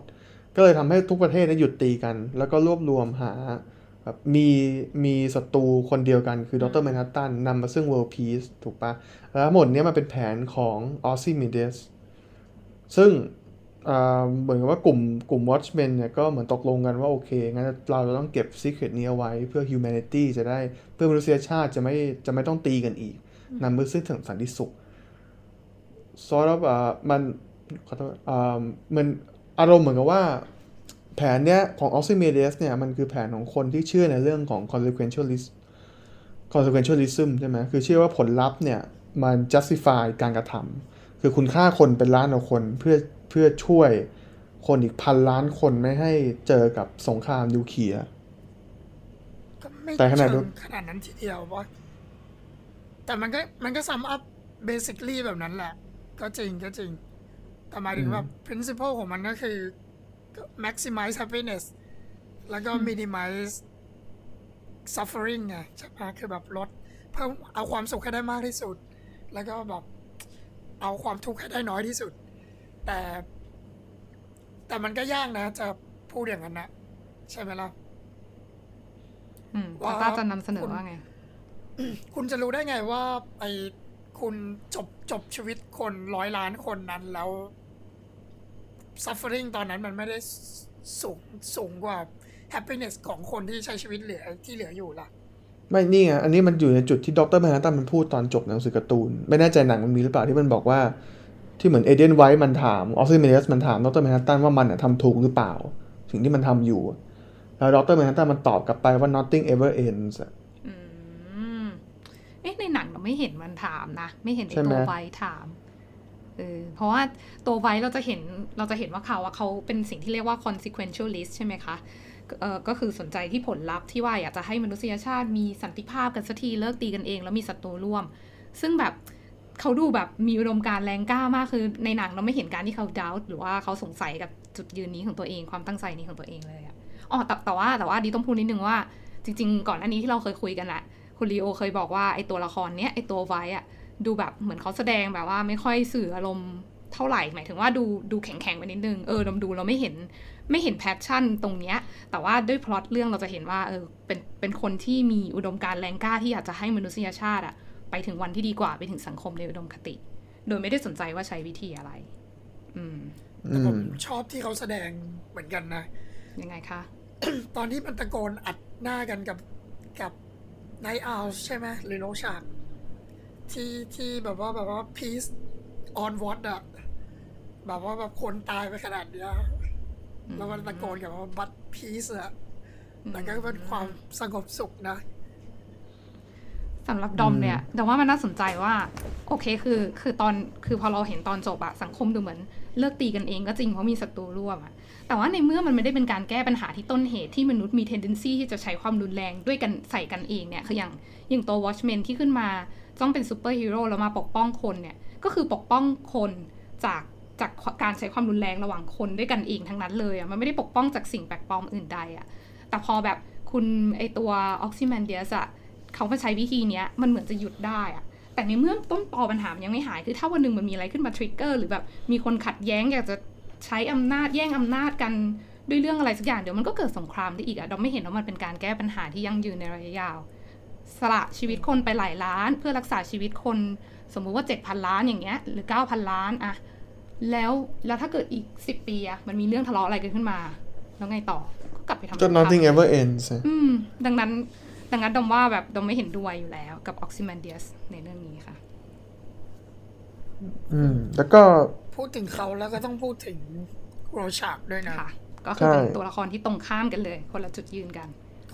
ก็เลยทำให้ทุกประเทศเนี่ยหยุดตีกัน แล้วก็รวบรวมหา แบบมีมีศัตรูคนเดียวกันคือดรแมนฮัตตันนำมาซึ่ง World Peace ถูกปะแล้วทั้งหมดเนี้มันเป็นแผนของออซ i มิเดสซึ่งอ่าเหมือนกับว่ากลุ่มกลุ่ม Watchmen เนี่ยก็เหมือนตกลงกันว่าโอเค งั้นเราจะต้องเก็บ Secret นี้เอาไว้เพื่อ Humanity จะได้เพื่อมนุษยชาติจะไม่จะไม่ต้องตีกันอีกนำมาซึ่งถึงสันติสุข sort of อ่ามันขอโทษอ่ามันอารมณ์เหมือนกับว่า แผนเนี้ยของ o x y m e d e s เนี่ยมันคือแผนของคนที่เชื่อในเรื่องของ consequentialist consequentialism ใช่ไหมคือเชื่อว่าผลลัพธ์เนี่ยมัน justify การกระทำคือคุณฆ่าคนเป็นล้านคนเพื่อเพื่อช่วยคนอีกพันล้านคนไม่ให้เจอกับสงครามนิวเคลียร์แต่ขนาดนั้นขนาดนั้นทีเดียวว่าแต่มันก็มันก็ซัมอัพเบสิค l ีแบบนั้นแหละ ก็จริงก็จริง แต่หมายถึงแบบ principle ของมันก็คือ maximize happiness แล้วก็ minimize suffering ไงใช่ไหมคือแบบลดเพิ่มเอาความสุขให้ได้มากที่สุด แล้วก็แบบเอาความทุกข์ให้ได้น้อยที่สุด แต่ แต่มันก็ยากนะ จะพูดอย่างนั้นนะใช่ไหมล่ะอืมว่าตาจะนำเสนอคุณว่าไง คุณจะรู้ได้ไงว่าไอคุณจบจบชีวิตคนร้อยล้านคนนั้นแล้ว suffering ตอนนั้นมันไม่ได้สูงสูงกว่า happiness ของคนที่ใช้ชีวิตเหลือที่เหลืออยู่ล่ะไม่นี่ไงอันนี้มันอยู่ในจุดที่ Dr. Manhattan มันพูดตอนจบหนังสือการ์ตูน ไม่แน่ใจหนังมันมีหรือเปล่าที่มันบอกว่าที่เหมือน Adrian Veidt มันถาม Ozymandias มันถาม Dr. Manhattan ว่ามันอะทำถูกหรือเปล่าสิ่งที่มันทำอยู่ แล้ว Dr. Manhattan มันตอบกลับไปว่า nothing ever ends อะอืมเอ๊ะในหนังเราไม่เห็นมันถามนะ ไม่เห็นไอใช่ไหมตัว Veidt ถาม เออเพราะว่าตัวไวท์เราจะเห็นเราจะเห็นว่าเขาว่าเขาเป็นสิ่งที่เรียกว่า consequentialist ใช่ไหมคะเออก็คือสนใจที่ผลลัพธ์ที่ว่าอยากจะให้มนุษยชาติมีสันติภาพกันสักทีเลิกตีกันเอง แล้วมีศัตรูร่วม ซึ่งแบบเขาดูแบบมีอุดมการณ์แรงกล้ามากคือในหนังเราไม่เห็นการที่เขา doubt หรือว่าเขาสงสัยกับจุดยืนนี้ของตัวเองความตั้งใจนี้ของตัวเองเลยอะอ๋อแต่แต่ว่าแต่ว่าดีต้องพูดนิดนึงว่าจริง ๆ ก่อนหน้านี้ที่เราเคยคุยกันอะคุณลีโอเคยบอกว่าไอตัวละครเนี้ยไอตัวไว้อะ ดูแบบเหมือนเขาแสดงแบบว่าไม่ค่อยสื่ออารมณ์เท่าไหร่หมายถึงว่าดูดูแข็งๆไปนิดนึงเออดมดูเราไม่เห็นไม่เห็นแพชชั่นตรงเนี้ย แต่ว่าด้วยพล็อตเรื่องเราจะเห็นว่าเออเป็นเป็นคนที่มีอุดมการณ์แรงกล้าที่อยากจะให้มนุษยชาติอะไปถึงวันที่ดีกว่าไปถึงสังคมในอุดมคติ โดยไม่ได้สนใจว่าใช้วิธีอะไร อืมแต่ผมอืมชอบที่เขาแสดงเหมือนกันนะ ยังไงคะ ตอนที่มันตะโกนอัดหน้ากันกับกับไนอาลใช่ไหมหรือโนชาก ที่ที่แบบว่าแบบว่า peace on what อะแบบว่าแบบคนตายไปขนาดเนี้ยแล้วมันตะโกนกับว่า but peace อะมันก็เป็นความสงบสุขนะสำหรับดอมเนี่ยแต่ว่ามันน่าสนใจว่า โอเคคือคือตอนคือพอเราเห็นตอนจบอะสังคมดูเหมือนเลิกตีกันเองก็จริงเพราะมีศัตรูร่วมอะแต่ว่าในเมื่อมันไม่ได้เป็นการแก้ปัญหาที่ต้นเหตุที่มนุษย์มี tendency ที่จะใช้ความรุนแรงด้วยกันใส่กันเองเนี่ยคืออย่างอย่างตัว Watchmen ที่ขึ้นมา ต้องเป็นซูเปอร์ฮีโร่แล้วมาปกป้องคนเนี่ย ก็คือปกป้องคนจากจากการใช้ความรุนแรงระหว่างคนด้วยกันเองทั้งนั้นเลยอะมันไม่ได้ปกป้องจากสิ่งแปลกปลอมอื่นใดอะแต่พอแบบคุณไอตัว Ozymandias อะเขามาใช้วิธีเนี้ยมันเหมือนจะหยุดได้อะแต่ในเมื่อต้นตอปัญหามันยังไม่หายคือถ้าวันหนึ่งมันมีอะไรขึ้นมา trigger หรือแบบมีคนขัดแย้งอยากจะใช้อำนาจแย่งอำนาจกันด้วยเรื่องอะไรสักอย่างเดี๋ยวมันก็เกิดสงครามได้อีกอะเราไม่เห็นว่ามันเป็นการแก้ปัญหาที่ยั่งยืนในระยะยาว สละชีวิตคนไปหลายล้าน เพื่อรักษาชีวิตคนสมมุติว่า 7,000 ล้านอย่างเงี้ยหรือ 9,000 ล้านอะแล้วแล้วถ้าเกิดอีก 10 ปีอะมันมีเรื่องทะเลาะอะไรกันขึ้นมา แล้วไงต่อก็กลับไปทำก็ nothing ever ends อะอืมดังนั้นดังนั้นดมว่าแบบดมไม่เห็นด้วยอยู่แล้วกับ Ozymandias ในเรื่องนี้ค่ะ อืม แล้วก็พูดถึงเขาแล้วก็ต้องพูดถึงโรชากด้วยนะค่ะก็คือเป็นใช่ตัวละครที่ตรงข้ามกันเลย คนละจุดยืนกัน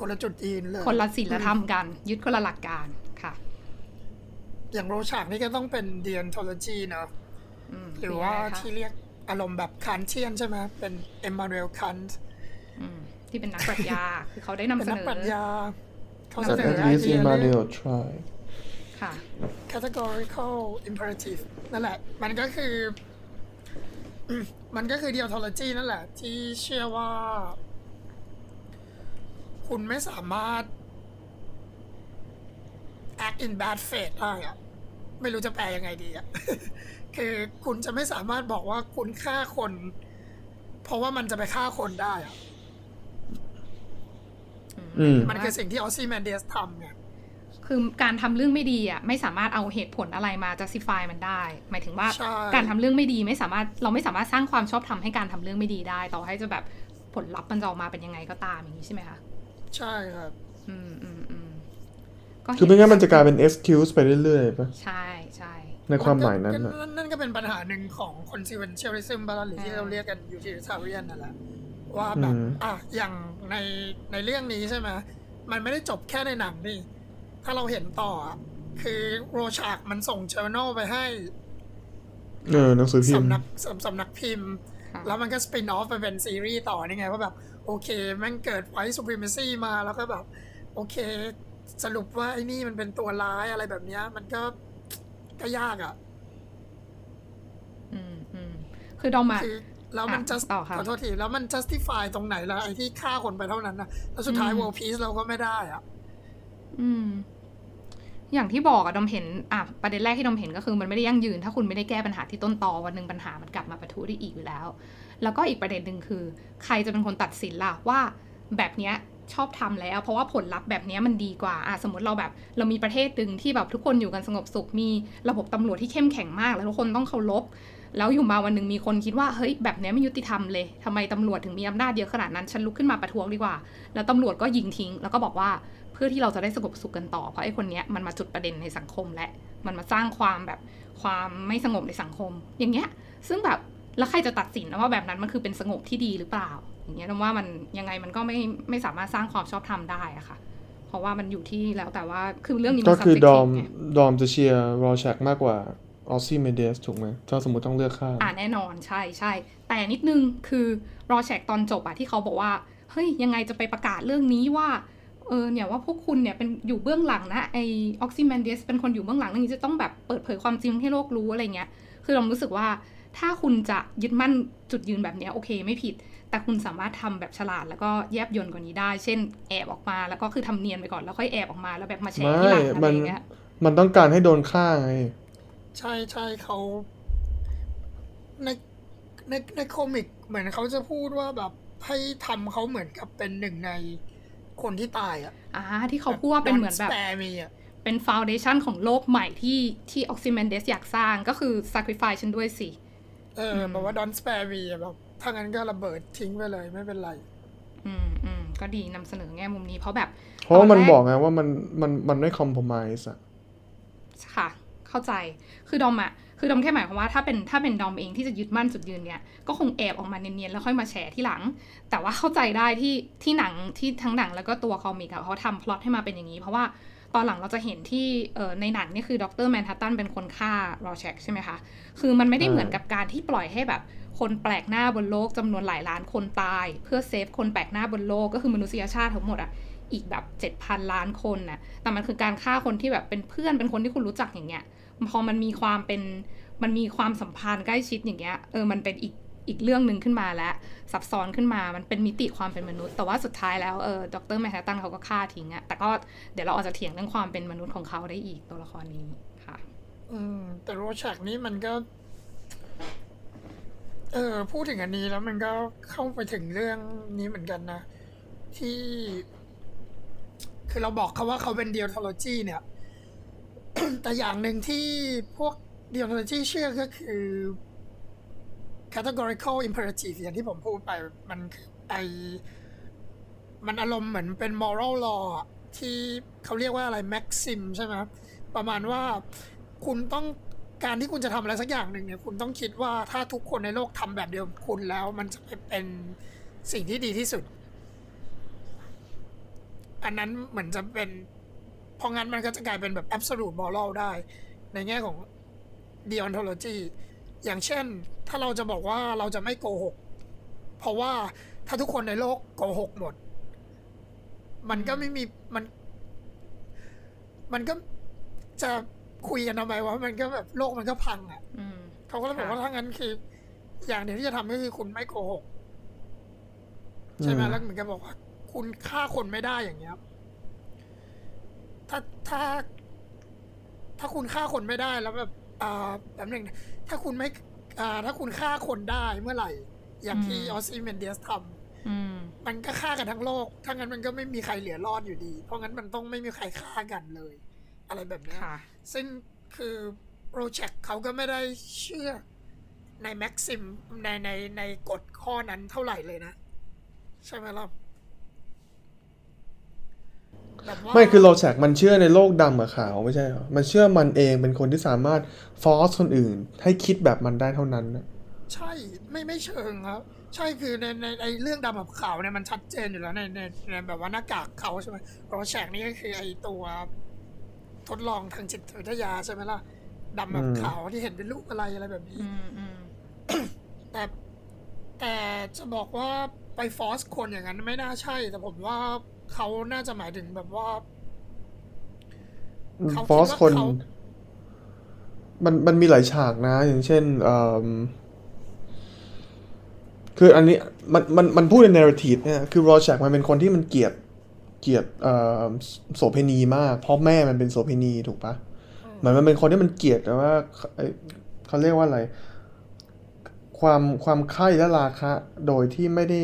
คนละจุดยืนเลย คนละศีลธรรมกัน ยึดคนละหลักการค่ะ อย่างโรชากนี่ก็ต้องเป็นเดียนโทโลจีเนอะอืมหรือว่าเป็นไงคะที่เรียกอารมณ์แบบคันเทียนใช่ไหมเป็นเอมมานูเอลคันอืมที่เป็นนักปรัชญา คือเขาได้นำเป็นเสนันกอปรัชญาเขานำเสเสนนออไอ at least เดียเรื่อง Emmanuel try ค่ะ categorical imperative นั่นแหละ มันก็คืออืมมันก็คือ deontology นั่นแหละ ที่เชื่อว่า คุณไม่สามารถ act in bad faith ได้อะไม่รู้จะแปลยังไงดีอะคือคุณจะไม่สามารถบอกว่าคุณฆ่าคน เพราะว่ามันจะไปฆ่าคนได้อะอืมมันคือสิ่งที่ออสซี่แมนเดสทำไงคือการทำเรื่องไม่ดีอะไม่สามารถเอาเหตุผลอะไรมา justify มันได้ หมายถึงว่าใช่การทำเรื่องไม่ดีไม่สามารถเราไม่สามารถสร้างความชอบธรรมให้การทำเรื่องไม่ดีได้ ต่อให้จะแบบผลลัพธ์มันจะออกมาเป็นยังไงก็ตามอย่างนี้ใช่ไหมคะ ใช่ครับ อืมอืมอืมก็เห็คือไม่งั้นมันจะกลายเป็น excuse ไปเรื่อยๆปะใช่ใช่ ในความหมายนั้นก็อะนั่นนั่นก็เป็นปัญหาหนึ่งของ consequentialism บ้างหรือที่เราเรียกกัน utilitarian นั่นแหละว่าแบบอืม อะอย่างในในเรื่องนี้ใช่ไหมมันไม่ได้จบแค่ในหนังนี่ ถ้าเราเห็นต่ออะคือโรชากมันส่งเจอ r n a l ไปให้เออหนังสือพิมพ์ สำนักสำสำนักพิมพ์ ค่ะ แล้วมันก็สปินออฟไปเป็นซีรีส์ต่อนี่ไงว่าแบบ โอเคแม่งเกิดไว t ์ supremacy มาแล้วก็แบบ โอเค สรุปว่าไอ้นี่มันเป็นตัวร้ายอะไรแบบเนี้ย มันก็ก็ยากอะ อืมอืมคือดอมอะคือแล้วมันอะ just ต่อค่ะขอโทษทีแล้วมัน justify ตรงไหนล่ะไอ้ที่ฆ่าคนไปเท่านั้นนะแล้วสุดท้ายอืม world peace เราก็ไม่ได้อะอืม อย่างที่บอกอะดอมเห็นอะประเด็นแรกที่ดอมเห็นก็คือมันไม่ได้ยั่งยืน ถ้าคุณไม่ได้แก้ปัญหาที่ต้นตอวันหนึ่งปัญหามันกลับมาประทุได้อีกอยู่แล้ว แล้วก็อีกประเด็นหนึ่งคือ ใครจะเป็นคนตัดสินล่ะว่าแบบเนี้ยชอบทำแล้ว เพราะว่าผลลัพธ์แบบนี้มันดีกว่าอะสมมติเราแบบ เรามีประเทศหนึ่งที่แบบทุกคนอยู่กันสงบสุขมีระบบตำรวจที่เข้มแข็งมาก แล้วทุกคนต้องเคารพแล้วอยู่มาวันหนึ่งมีคนคิดว่าเฮ้ยแบบนี้ไม่ยุติธรรมเลยทำไมตำรวจถึงมีอำนาจเยอะขนาดนั้นฉันลุกขึ้นมาประท้วงดีกว่า แล้วตำรวจก็ยิงทิ้ง แล้วก็บอกว่าเพื่อที่เราจะได้สงบสุขกันต่อเพราะไอ้คนนี้มันมาจุดประเด็นในสังคมและมันมาสร้างความแบบความไม่สงบในสังคม อย่างเงี้ยซึ่งแบบ แล้วใครจะตัดสินนะว่าแบบนั้นมันคือเป็นสงบที่ดีหรือเปล่า อย่างเงี้ยดอมว่ามันยังไงมันก็ไม่ไม่สามารถสร้างความชอบธรรมได้อะค่ะ เพราะว่ามันอยู่ที่แล้วแต่ว่าคือเรื่องนี้มันก็คือดอม subjective ไงดอมจะเชียร์ Rorschach มากกว่า Ozymandias ถูกไหมถ้าสมมติต้องเลือกข้างอ่าแน่นอนใช่ใช่แต่นิดนึงคือ Rorschach ตอนจบอะที่เขาบอกว่าเฮ้ยยังไงจะไปประกาศเรื่องนี้ว่าเออเนี่ยว่าพวกคุณเนี่ยเป็นอยู่เบื้องหลังนะไอ Ozymandias เป็นคนอยู่เบื้องหลังเรื่องนี้จะต้องแบบเปิดเผยความจริงให้โลกรู้อะไรเงี้ยคือเรารู้สึกว่า ถ้าคุณจะยึดมั่นจุดยืนแบบเนี้ยโอเคไม่ผิด แต่คุณสามารถทำแบบฉลาดแล้วก็แยบยลกว่านี้ได้ เช่นแอบออกมาแล้วก็คือทำเนียนไปก่อนแล้วค่อยแอบออกมาแล้วแบบมาแชร์ที่หลังอะไรอย่างเงี้ยมันต้องการให้โดนฆ่าไง ใช่ใช่เขาในในในคอมิกเหมือนเขาจะพูดว่าแบบให้ทำเขาเหมือนกับเป็นหนึ่งในคนที่ตายอะอ่าที่เขาพูดว่าเป็นเหมือนแบบแต่มีอะเป็นฟ u วเดชันของโลกใหม่ที่ที่ออกซิเมนเดสอยากสร้างก็คือ sacrifice ฉันด้วยสิ เออแบบว่า don't spare me อะแบบถ้างั้นก็ระเบิดทิ้งไปเลยไม่เป็นไร อืมอืมก็ดีนำเสนอแง่มุมนี้เพราะแบบ เพราะว่ามันตแบอกไงว่ามันมันมันไม่ compromise อะค่ะ เข้าใจคือดอมอะคือดอมแค่หมายความว่าถ้าเป็นถ้าเป็นดอมเองที่จะยึดมั่นจุดยืนเนี่ยก็คงแอบออกมาเนียนๆแล้วค่อยมาแฉที่หลัง แต่ว่าเข้าใจได้ที่ที่หนังที่ทั้งหนังแล้วก็ตัว comic อะเขาทำพล็อตให้มาเป็นอย่างนี้ เพราะว่า ตอนหลังเราจะเห็นที่เอ่อในหนังนี่คือ Dr. Manhattan เป็นคนฆ่ารอแชกใช่ไหมคะ คือมันไม่ได้เหมือนกับการที่ปล่อยให้แบบคนแปลกหน้าบนโลกจำนวนหลายล้านคนตาย เพื่อเซฟคนแปลกหน้าบนโลกก็คือมนุษยชาติทั้งหมดอะอีกแบบเจ็ดพันล้านคนน่ะแต่มันคือการฆ่าคนที่แบบเป็นเพื่อนเป็นคนที่คุณรู้จักอย่างเงี้ย พอมันมีความเป็นมันมีความสัมพันธ์ใกล้ชิดอย่างเงี้ยเออมันเป็นอีกอีกเรื่องหนึ่งขึ้นมาแล้ว ซับซ้อนขึ้นมา มันเป็นมิติความเป็นมนุษย์ แต่ว่าสุดท้ายแล้วเออดรแมนฮัตตันเขาก็ฆ่าทิ้งอะแต่ก็เดี๋ยวเราอาจจะเถียงเรื่องความเป็นมนุษย์ของเขาได้อีกตัวละครนี้ค่ะ อืม แต่โรแชกนี้มันก็ เออพูดถึงอันนี้แล้วมันก็เข้าไปถึงเรื่องนี้เหมือนกันนะ ที่ คือเราบอกเขาว่าเขาเป็นเดีย t โลจีเนี่ย แต่อย่างหนึ่งที่พวกเดีย t โลจีเชื่อก็คือ categorical imperative อย่างที่ผมพูดไปมันไอมันอารมณ์เหมือนเป็น moral law ที่เขาเรียกว่าอะไร maxim ใช่ไหมประมาณว่าคุณต้องการที่คุณจะทำอะไรสักอย่างหนึ่งเนี่ยคุณต้องคิดว่าถ้าทุกคนในโลกทำแบบเดียวคุณแล้วมันจะเป็นสิ่งที่ดีที่สุด อันนั้นเหมือนจะเป็นเพราะงั้นมันก็จะกลายเป็นแบบ absolute moral ได้ ในแง่ของ deontology อย่างเช่น ถ้าเราจะบอกว่าเราจะไม่โกหก เพราะว่าถ้าทุกคนในโลกโกหกหมด มันก็ไม่มีมัน มันก็จะคุยกันทำไมวะมันก็แบบโลกมันก็พังอะอืมเขาก็เลยบอกว่าค่ะถ้างั้นคือ อย่างเดียวที่จะทำก็คือคุณไม่โกหกใช่ไหมอืมแล้วเหมือนกับบอกว่า คุณฆ่าคนไม่ได้อย่างเงี้ยถ้าถ้า ถ้าคุณฆ่าคนไม่ได้แล้วแบบ อ่าแบบหนึ่งถ้าคุณไม่อ่าถ้าคุณฆ่าคนได้เมื่อไหร่ อย่างที่ออสซิเมนเดสทำอืมมันก็ฆ่ากันทั้งโลก ถ้างั้นมันก็ไม่มีใครเหลือรอดอยู่ดี เพราะงั้นมันต้องไม่มีใครฆ่ากันเลย อะไรแบบเนี้ยค่ะซึ่งคือโปรเจกต์เขาก็ไม่ได้เชื่อในแม็กซิมในในในกฎข้อนั้นเท่าไหร่เลยนะ ใช่ไหมล่ะแบบว่า ไม่คือโรแชกมันเชื่อในโลกดำกับขาวไม่ใช่เหรอ มันเชื่อมันเองเป็นคนที่สามารถฟอร์สคนอื่น ให้คิดแบบมันได้เท่านั้นนะใช่ไม่ไม่เชิงครับ ใช่คือในในในเรื่องดำกับขาวเนี่ยมันชัดเจนอยู่แล้วในในในแบบว่าหน้ากากเขาใช่ไหมโรแชกนี่ก็คือไอตัว ทดลองทางจิตวิทยาใช่ไหมล่ะดำกับขาวที่เห็นเป็นรูปอะไรอะไรแบบนี้อืมอืมแต่แต่จะบอกว่าไปฟอร์สคนอย่างนั้นไม่น่าใช่ แต่ผมว่า เขาน่าจะหมายถึงแบบว่าเขาคิดฟอว่าร์สคนเขามันมันมีหลายฉากนะ อย่างเช่นเอ่มคืออันนี้มันมันมันพูดใน narrative เนี่ยคือโรแชกมันเป็นคนที่มันเกลียดเกลียดเอ่อโสเพณีมากเพราะแม่มันเป็นโสเพณีถูกปะเหมือนมันเป็นคนที่มันเกลียดแต่ว่าเอ้ยเขาเรียกว่าอะไร ความความใคร่และราคะ โดยที่ไม่ได้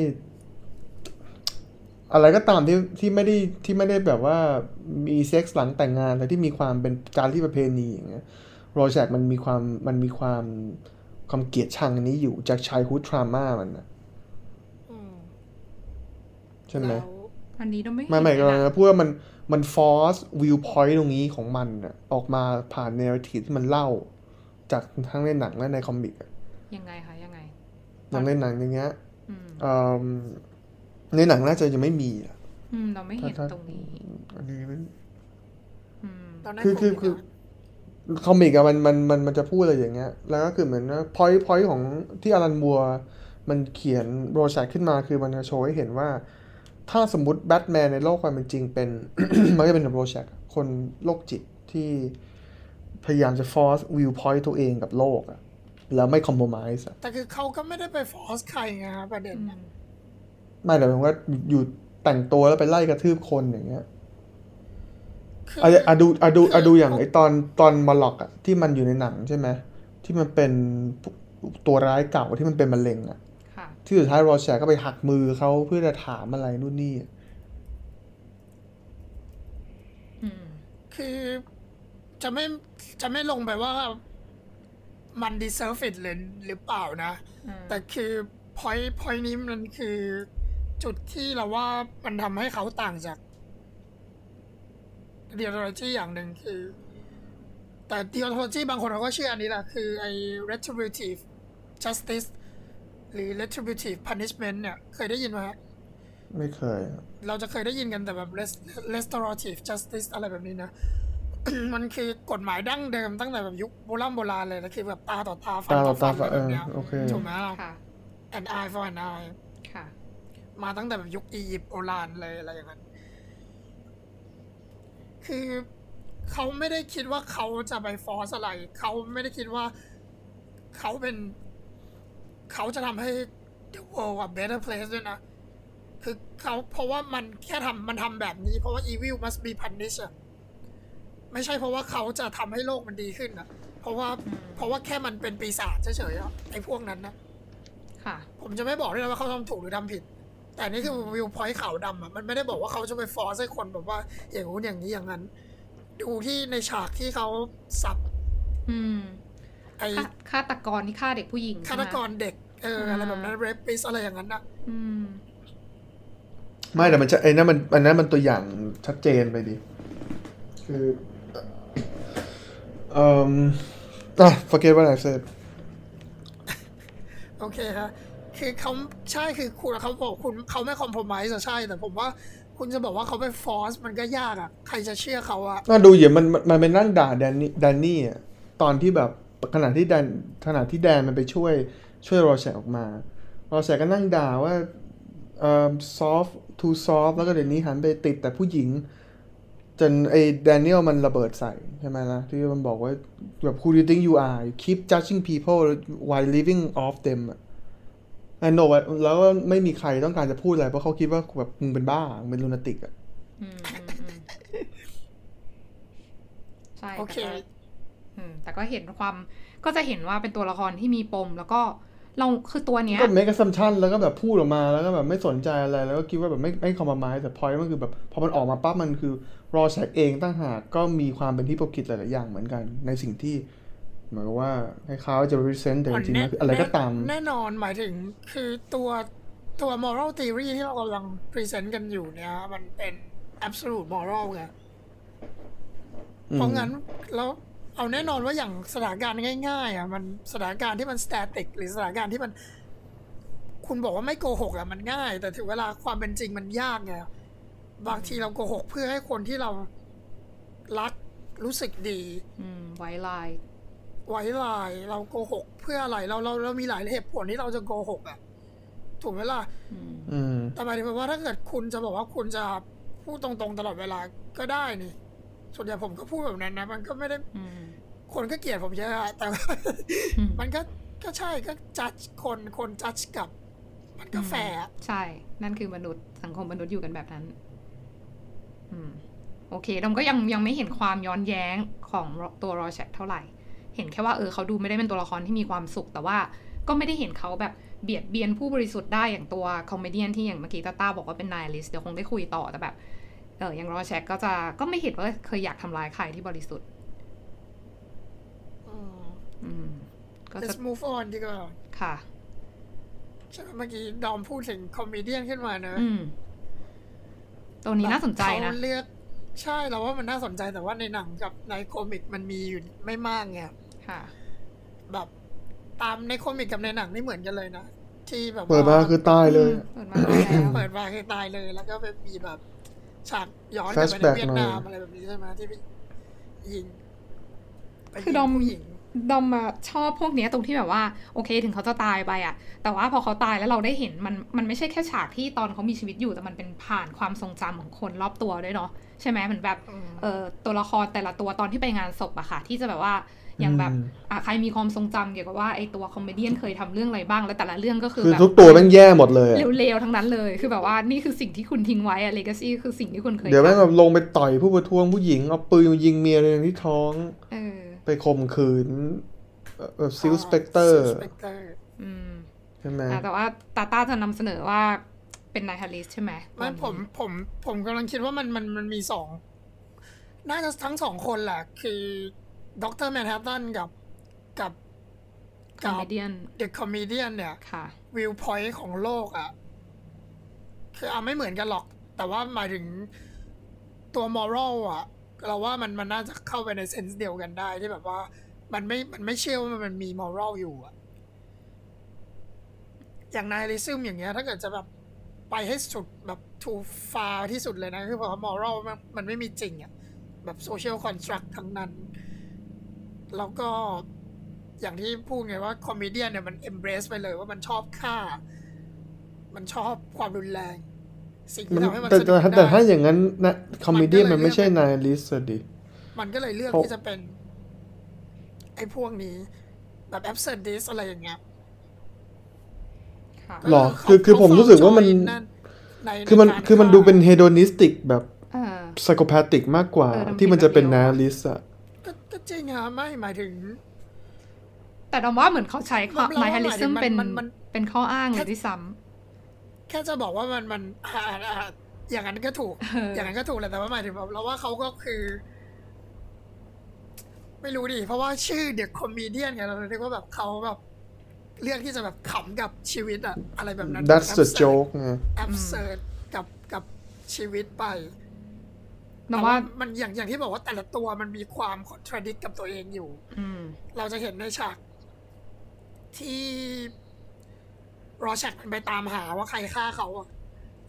อะไรก็ตามที่ที่ไม่ได้ที่ไม่ได้แบบว่ามีเซ็กส์หลังแต่งงานแต่ที่มีความเป็นการที่ประเพณีอย่างเงี้ย Rorschach มันมีความมันมีความความเกลียดชังอันนี้อยู่จาก childhood trauma มันนะอืมใช่ไหมแล้วอันนี้เราไม่ไม่ไม่เห็นกำลังนะจะพูดว่ามันมัน force viewpoint ตรงนี้ของมันน่ะออกมาผ่านเนร t ทีที่มันเล่า จากทั้งในหนังและในคอมิกอะยังไงคะยังไงอย่างในหนังอย่างเงี้ยอืมเอิ่ม ในหนังน่าจะยังไม่มีอะอืมเราไม่เห็นถ้าตรงนี้ อันนี้ไม่อืมตอนนั้นคือคือโวิดคืออะคอมิกอะมันมันมันมันจะพูดอะไรอย่างเงี้ย แล้วก็คือเหมือนว่าพอยต์พอยต์ของที่อารันบัว มันเขียนโรแชกขึ้นมาคือมันจะโชว์ให้เห็นว่า ถ้าสมมติแบทแมนในโลกความเป็นจริงเป็น มันก็จะเป็นแบบโรแชกคนโรคจิตที่พยายามจะ force view point ตัวเองกับโลกอะแล้วไม่ compromise อะแต่คือเขาก็ไม่ได้ไปฟอร์สใครไงฮะประเด็น อืน่ะมไม่แต่ผมว่าอยู่แต่งตัวแล้วไปไล่กระทืบคนอย่างเงี้ยคืออะอะดูอะดูอะดูอย่างเขาไอตอนตอนมาล็อกอะที่มันอยู่ในหนังใช่ไหมที่มันเป็นตัวร้ายเก่าที่มันเป็นมะเร็งอะค่ะที่สุดท้ายโรแชร์ก็ไปหักมือเขาเพื่อจะถามอะไรนู่นนี่อืมคือจะไม่จะไม่ลงไปว่ามัน deserve it หรือหรือเปล่านะอืมแต่คือพอยพอยนี้มันคือ จุดที่เราว่ามันทำให้เขาต่างจาก deontology อย่างหนึ่งคือ แต่ deontology บางคนเขาก็เชื่ออันนี้แหละคือไอ้ retributive justice หรือ retributive punishment เนี่ย เคยได้ยินไหมฮะไม่เคยอะเราจะเคยได้ยินกันแต่แบบ rest- restorative justice อะไรแบบนี้นะ มันคือกฎหมายดั้งเดิมตั้งแต่แบบยุคโบราณโบราณเลยนะคือแบบตาต่อตาฟันตาต่ต่ออฟัตานอะไรเอแบบอเนี้ยโอเคถูกไหมล่ะค่ะ an eye for an eye ค่ะ มาตั้งแต่แบบยุคอียิปต์โบราณเลยอะไรอย่างนั้นคือเขาไม่ได้คิดว่าเขาจะไปฟอร์สอะไร เขาไม่ได้คิดว่าเขาเป็น เขาจะทำให้ the world a better place ด้วยนะ คือเขาเพราะว่ามันแค่ทำมันทำแบบนี้ เพราะว่า evil must be punished อะไม่ใช่เพราะว่าเขาจะทำให้โลกมันดีขึ้นอะเพราะว่าอืมเพราะว่าแค่มันเป็นปีศาจเฉยๆอะไอ้พวกนั้นนะ ค่ะ ผมจะไม่บอกด้วยนะว่าเขาทำถูกหรือทำผิด แต่นี่คือวิวพอยต์ขาวดำอะมันไม่ได้บอกว่าเขาจะไปฟอร์สให้คนแบบว่า อย่างงู้นอย่างนี้อย่างนั้น ดูที่ในฉากที่เขาสับ อืมไอ้ฆาฆาตกรที่ฆ่าเด็กผู้หญิงฆาตกรเด็กเอออะไรแบบนั้นเรปปิสอะไรอย่างนั้นนะอืมไม่แต่มันจะไอ้นั่นมันอันนั้นมันตัวอย่างชัดเจนไปดิคือเอ่ออะ forget what I said โอเคฮะ คือเขาใช่คือคุณเขาบอกคุณเขาไม่คอมโพมไ s ์ใช่ แต่ผมว่าคุณจะบอกว่าเขาไปฟอร์สมันก็ยากอะ ใครจะเชื่อเขาอะน่าดูอย่างมันมันมันเป็นนั่งด่าแดนนี่แดนนี่อะตอนที่แบบขณะที่แดนขณะที่แดนมันไปช่วยช่วยโรแชกออกมาโรแชก็นั่งด่าว่าเอ่อ soft too soft แล้วก็เดี๋ยวนี้หันไปติดแต่ผู้หญิง จนไอ้แดเนียลมันระเบิดใส่ใช่ไหมล่ะที่มันบอกว่าแบบ who do you think you are you keep judging people while living off them อะ I know ว่าแล้วก็ไม่มีใครต้องการจะพูดอะไร เพราะเขาคิดว่าแบบมึงเป็นบ้ามึงเป็นลูนาติกอะอืมอืมอืมใช่โอเคแต่ก็อืมแต่ก็เห็นความก็จะเห็นว่าเป็นตัวละครที่มีปม แล้วก็เราคือตัวเนี้ยก็ make assumption แล้วก็แบบพูดออกมาแล้วก็แบบไม่สนใจอะไร แล้วก็คิดว่าแบบไม่ไม่ compromise แต่ point มันคือแบบพอมันออกมาปั๊บมันคือรอแชกเองตั้งหากก็มีความเป็นที่ปกิจหลายๆอย่างเหมือนกัน ในสิ่งที่เหมือนกับว่าให้เขาจะ represent แต่จริงๆแล้วคืออะไรก็ตาม แน่นอนหมายถึงคือตัวตัว moral theory ที่เรากำลัง present กันอยู่เนี่ยมันเป็น absolute moral ไงเพราะงั้นแล้วเอาแน่นอนว่าอย่างสถานการณ์ง่าย ๆ อะ มันสถานการณ์ที่มัน static หรือสถานการณ์ที่มัน คุณบอกว่าไม่โกหกอะมันง่าย แต่ถึงเวลาความเป็นจริงมันยากไงบางทีเราโกหกเพื่อให้คนที่เรารักรู้สึกดี อืมไว้ลาย ไว้ลายเราโกหก เพื่ออะไรเราเราเรามีหลายเหตุผลที่เราจะโกหกอะถูกไหมล่ะอืมอืมแต่หมายถึงว่าถ้าเกิดคุณจะบอกว่าคุณจะพูดตรงๆตลอดเวลาก็ได้นี่ ส่วนใหญ่ผมก็พูดแบบนั้นนะมันก็ไม่ได้อืมคนก็เกลียดผมเยอะอะแต่ว่าอืมมันก็ก็ใช่ก็จัดคนคนจัดกับ มันก็แฟร์อะใช่ นั่นคือมนุษย์สังคมมนุษย์อยู่กันแบบนั้น อืม โอเคดอมก็ยังยังไม่เห็นความย้อนแย้งของตัว Rorschach เท่าไหร่ เห็นแค่ว่าเออเขาดูไม่ได้เป็นตัวละครที่มีความสุข แต่ว่าก็ไม่ได้เห็นเขาแบบเบียดเบียนผู้บริสุทธิ์ได้อย่างตัว Comedian ที่อย่างเมื่อกี้ตาต้าบอกว่าเป็น nihilist เดี๋ยวคงได้คุยต่อแต่แบบเอออย่าง Rorschach ก็จะก็ไม่เห็นว่าเคยอยากทำร้ายใครที่บริสุทธิ์อืมอืมก็จะ let's move on ดีกว่าค่ะใช่ไหมเมื่อกี้ดอมพูดถึง Comedian ขึ้นมาเนอะอืมตัวนี้น่าสนใจนะเขาเลือกใช่เราว่ามันน่าสนใจแต่ว่าในหนังกับในคอมิกมันมีอยู่ไม่มากไงค่ะ แบบตามในคอมิกกับในหนังนี่เหมือนกันเลยนะที่แบบเปิดมาคือตายเลยเปิดมาแล้วเปิดมาคือตายเลย แล้วก็เป็นมีแบบฉากย้อนกลับไปใน Flashback เวียดนามหน่อยอะไรแบบนี้ใช่ไหมที่ไปยิงไปคือยิงดอมผู้หญิงดอมอะชอบพวกเนี้ยตรงที่แบบว่า โอเคถึงเขาจะตายไปอะแต่ว่าพอเขาตายแล้วเราได้เห็นมันมันไม่ใช่แค่ฉากที่ตอนเขามีชีวิตอยู่แต่มันเป็นผ่านความทรงจำของคนรอบตัวด้วยเนาะใช่ไหมเหมือนแบบอืมเออตัวละครแต่ละตัวตอนที่ไปงานศพอะค่ะ ที่จะแบบว่า อย่างแบบอืมอะใครมีความทรงจำเกี่ยวกับว่าไอตัว Comedian เคยทำเรื่องอะไรบ้าง แล้วแต่ละเรื่องก็คือคือแบบทุกตัวแม่งแย่หมดเลยอะเลวๆทั้งนั้นเลยคือแบบว่านี่คือสิ่งที่คุณทิ้งไว้อะ legacy คือสิ่งที่คุณเคยเดี๋ยวแม่งทำแบบลงไปต่อยผู้ประท้วงผู้หญิงเอาปืนมายิงเมียเลยที่ท้องเออไปข่มขืนเอ่อแบบซิลสเปกเตอร์ Phil Spector อืมใช่ไหมอะแต่ว่าตาต้าจะนำเสนอว่าเป็น nihilist ใช่ไหมไม่ผมผมผมกำลังคิดว่ามันมันมันมีสองน่าจะทั้งสองคนแหละคือ Doctor Manhattan กับกับ Comedian The Comedian เนี่ย ค่ะ viewpoint ของโลกอะ่ะ คือเอาไม่เหมือนกันหรอก แต่ว่าหมายถึงตัว moral อะ เราว่ามันมันน่าจะเข้าไปใน sense เดียวกันได้ที่แบบว่า มันไม่มันไม่เชื่อว่ามันมี moral อยู่อะอย่างนายลิซึมอย่างเงี้ย ถ้าเกิดจะแบบไปให้สุดแบบทูฟาที่สุดเลยนะ คือเพราะมอรัลมันมันไม่มีจริงอะ่ะ แบบโซเชียลคอนสตรักทั้งนั้น แล้วก็อย่างที่พูดไงว่าคอมเมเดียนเนี่ยมันเอมเบรสไปเลยว่ามันชอบฆ่า มันชอบความรุนแรง สิ่งมัที่นทำให้มันแต่สนุแต่กแต่ถ้าได้อย่างนั้นนะคอมเมดี้มันก็เลยมันไม่ใช่เลือกนายลิสดิมันก็เลยเลือกเพราะที่จะเป็น ไอ้พวกนี้ แบบแอบเซนดิสอะไรอย่างเงี้ยค่ะหรอเคือคือผมรู้สึกว่ามันเขในในคือมันใการคือมันฆ่าดูเป็นเฮโดนิสติกแบบเออไซโคพาติกมากกว่าเออทำที่มันจะเป็นผิดนาแล้วลิสอะ ก็ก็จริงอะไม่หมายถึง แต่ดอมว่าเหมือนเขาใช้ความเรานายฮาริซึมว่าหมายถึงเป็นมันมันเป็นข้ออ้างเลยด้วยซ้แค่จะบอกว่ามันมันอ่าอ่าอย่างนั้นก็ถูกเออออย่างนั้นก็ถูกแหละแต่ว่าหมายถึงแบบเราว่าเขาก็คือ ไม่รู้ดิเพราะว่าชื่อ The Comedian ไงเราเรียกว่าแบบเขาแบบเลือกที่จะแบบขำกับชีวิตอะอะไรแบบนั้น that's the joke ไง absurd กับกับชีวิตไป แต่ดอมว่าว่ามันอย่างอย่างที่บอกว่าแต่ละตัวมันมีความ contradict กับตัวเองอยู่ อืมเราจะเห็นในฉาก ที่ Rorschach มันไปตามหาว่าใครฆ่าเขาอะ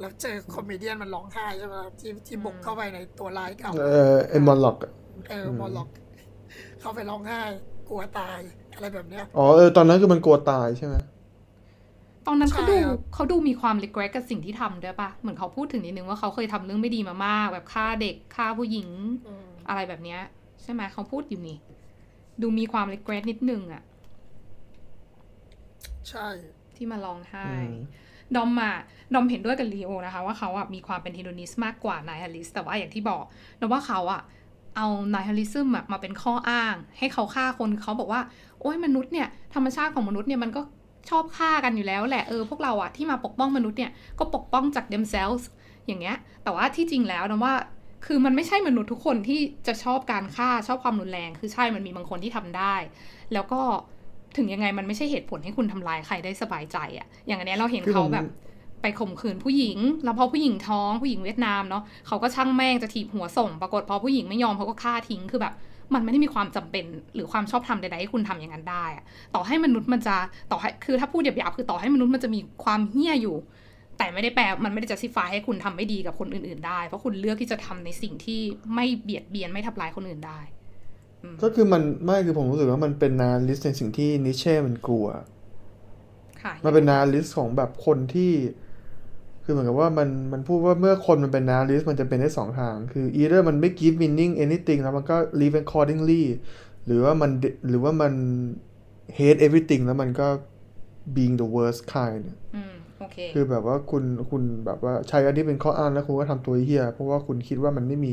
แล้วเจอ Comedian มันร้องไห้ใช่ไหมที่ที่บุกเข้าไปในตัวร้ายเก่าเออเอ Molochเออมอลล็อก เข้าไปร้องไห้กลัวตายอะไรแบบเนี้ยอ๋อเออตอนนั้นคือมันกลัวตายใช่ไหม ตอนนั้นเขาดูใช่ครับเขาดูมีความ regret กับสิ่งที่ทำด้วยปะเหมือนเขาพูดถึงนิดนึงว่าเขาเคยทำเรื่องไม่ดีมามาก แบบฆ่าเด็กฆ่าผู้หญิงอืมอะไรแบบเนี้ย ใช่ไหมเขาพูดอยู่นี่ ดูมีความ regret นิดนึงอะใช่ ที่มาร้องไห้อืมดอมอะดอมเห็นด้วยกับลีโอนะคะ ว่าเขาอะมีความเป็นฮิโดนิสมากกว่านายฮาริส แต่ว่าอย่างที่บอกดอมว่าเขาอะเอานายฮาริซึมอะมาเป็นข้ออ้าง ให้เขาฆ่าคนเขาบอกว่า โอ้ยมนุษย์เนี่ยธรรมชาติของมนุษย์เนี่ยมันก็ ชอบฆ่ากันอยู่แล้วแหละเออพวกเราอะที่มาปกป้องมนุษย์เนี่ยก็ปกป้องจาก themselves อย่างเงี้ย แต่ว่าที่จริงแล้วนะว่าคือมันไม่ใช่มนุษย์ทุกคนที่จะชอบการฆ่าชอบความรุนแรง คือใช่มันมีบางคนที่ทำได้ แล้วก็ถึงยังไงมันไม่ใช่เหตุผลให้คุณทำลายใครได้สบายใจอะอย่างอันเนี้ยเราเห็นคือเขาผมแบบไปข่มขืนผู้หญิง แล้วพอผู้หญิงท้องผู้หญิงเวียดนามเนาะเขาก็ช่างแม่งจะถีบหัวส่ง ปรากฏพอผู้หญิงไม่ยอมเขาก็ฆ่าทิ้งคือแบบ มันไม่ได้มีความจำเป็นหรือความชอบธรรมใดๆให้คุณทำอย่างนั้นได้อะต่อให้มนุษย์มันจะต่อให้คือถ้าพูดหยาบๆคือต่อให้มนุษย์มันจะมีความเหี้ยอยู่ แต่ไม่ได้แปลมันไม่ได้จะซิฟายให้คุณทำไม่ดีกับคนอื่น ๆ ได้ เพราะคุณเลือกที่จะทำในสิ่งที่ไม่เบียดเบียนไม่ทำลายคนอื่นได้ ก็คือมันไม่คือผมรู้สึกว่ามันเป็นนาลิสในสิ่งที่นิเช่มันกลัวค่ะมันเป็นนาลิสของแบบคนที่ คือเหมือนกับว่ามันมันพูดว่าเมื่อคนมันเป็นนาลิสมันจะเป็นได้สองทาง คือ either มันไม่ give meaning anything แล้วมันก็ live accordingly หรือว่ามันหรือว่ามัน hate everything แล้วมันก็ being the worst kind อืมโอเคคือแบบว่าคุณคุณแบบว่าใช้อันนี้เป็นข้ออ้างแล้วคุณก็ทำตัวเฮียเพราะว่าคุณคิดว่ามันไม่มี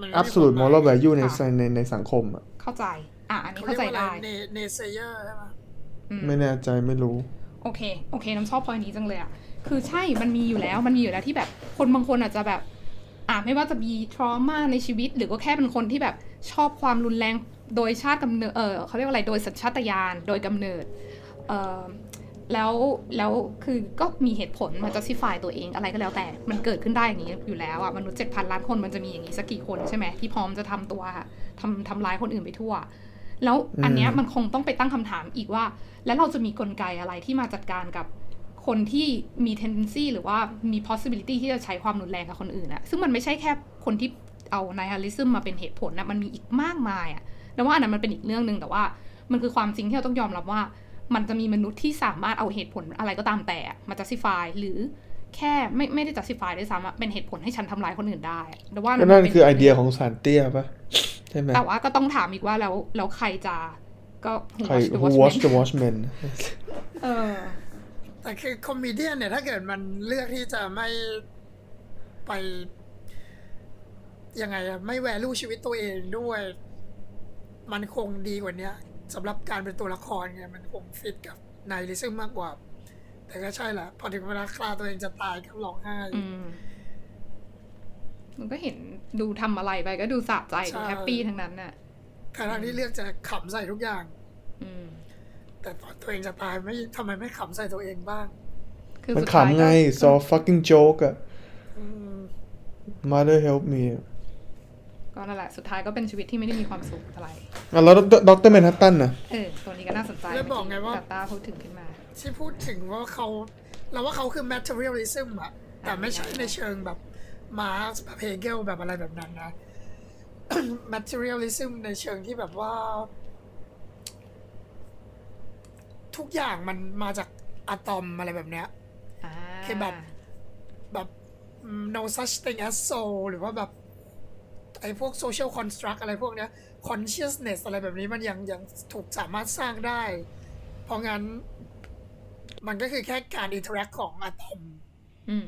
มันไม่มี absolute ความหมาย moral value ในค่ะในในสังคมอะเข้าใจ อะ อันนี้เขาเรียกว่าอะไรได้เนเนเซเยอร์ใช่ไหมอืมไม่แน่ใจไม่รู้ โอเค โอเค น้ำชอบพอยนี้จังเลยอะ คือใช่มันมีอยู่แล้ว มันมีอยู่แล้วที่แบบคนบางคนอาจจะแบบ อ่าไม่ว่าจะมี trauma ในชีวิต หรือก็แค่เป็นคนที่แบบชอบความรุนแรงโดยชาติกำเนิดเออเขาเรียกว่าอะไรโดยสัญชาตญาณโดยกำเนิดเออแล้วแล้วคือก็มีเหตุผลมา justify ตัวเองอะไรก็แล้วแต่ มันเกิดขึ้นได้อย่างนี้อยู่แล้วอะมนุษย์เจ็ดพันล้านคนมันจะมีอย่างนี้สักกี่คนใช่ไหมที่พร้อมจะทำตัวทำทำร้ายคนอื่นไปทั่ว แล้วอันเนี้ยอืมมันคงต้องไปตั้งคำถามอีกว่า แล้วเราจะมีกลไกอะไรที่มาจัดการกับ คนที่มี tendency หรือว่ามี possibility ที่จะใช้ความรุนแรงกับคนอื่นอะซึ่งมันไม่ใช่แค่คนที่เอา nihilism มาเป็นเหตุผลนะมันมีอีกมากมายอะแล้วว่าอันนั้นมันเป็นอีกเรื่องหนึ่งแต่ว่ามันคือความจริงที่เราต้องยอมรับว่า มันจะมีมนุษย์ที่สามารถเอาเหตุผลอะไรก็ตามแต่มา justify หรือแค่ไม่ไม่ได้ justify ด้วยซ้ำอะเป็นเหตุผลให้ฉันทำร้ายคนอื่นได้แต่ว่าก็นั่นเป็คือไอเดียของสารเตี้ยปะใช่ไหมแต่ว่าก็ต้องถามอีกว่าแล้วแล้วใครจะก็ who ใคร watch the who watch watchmen the watchmen เออ แต่คือ Comedian เนี่ย ถ้าเกิดมันเลือกที่จะไม่ไปยังไงอะไม่ value ชีวิตตัวเองด้วย มันคงดีกว่าเนี้ยสำหรับการเป็นตัวละครไงมันคงฟิตกับ nihilism มากกว่า แต่ก็ใช่แหละพอถึงเวลาคราวตัวเองจะตายก็ร้องไห้อืมมันก็เห็นดูทำอะไรไปก็ดูสะใจใช่ดูแฮปปี้ทั้งนั้นน่ะทั้งที่เลือกจะขำใส่ทุกอย่าง อืม แต่ตอนตัวเองจะตายไม่ทำไมไม่ขำใส่ตัวเองบ้าง คือมันสุดท้ายขำไง ก็ so fucking joke อะ อืม mother help me ก็นั่นแหละ สุดท้ายก็เป็นชีวิตที่ไม่ได้มีความสุขอะไร อะแล้ว Doctor Manhattan นะเออ ตัวนี้ก็น่าสนใจแล้วบอกไงว่าแต่ตาพูดถึงขึ้นมา ที่พูดถึงว่าเขาเราว่าเขาคือ materialism อะแต่ไม่ใช่ในเชิงแบบมาร์กแบบเฮเกลแบบอะไรแบบนั้นนะ materialism ในเชิงที่แบบว่า ทุกอย่างมันมาจากอะตอมอะไรแบบเนี้ยอ่าคือแบบแบบ no such thing as soul หรือว่าแบบ ไอ้พวก social construct อะไรพวกเนี้ย consciousness อะไรแบบนี้มันยังยังถูกสามารถสร้างได้ เพราะงั้น มันก็คือแค่การ interact ของอะตอมอืม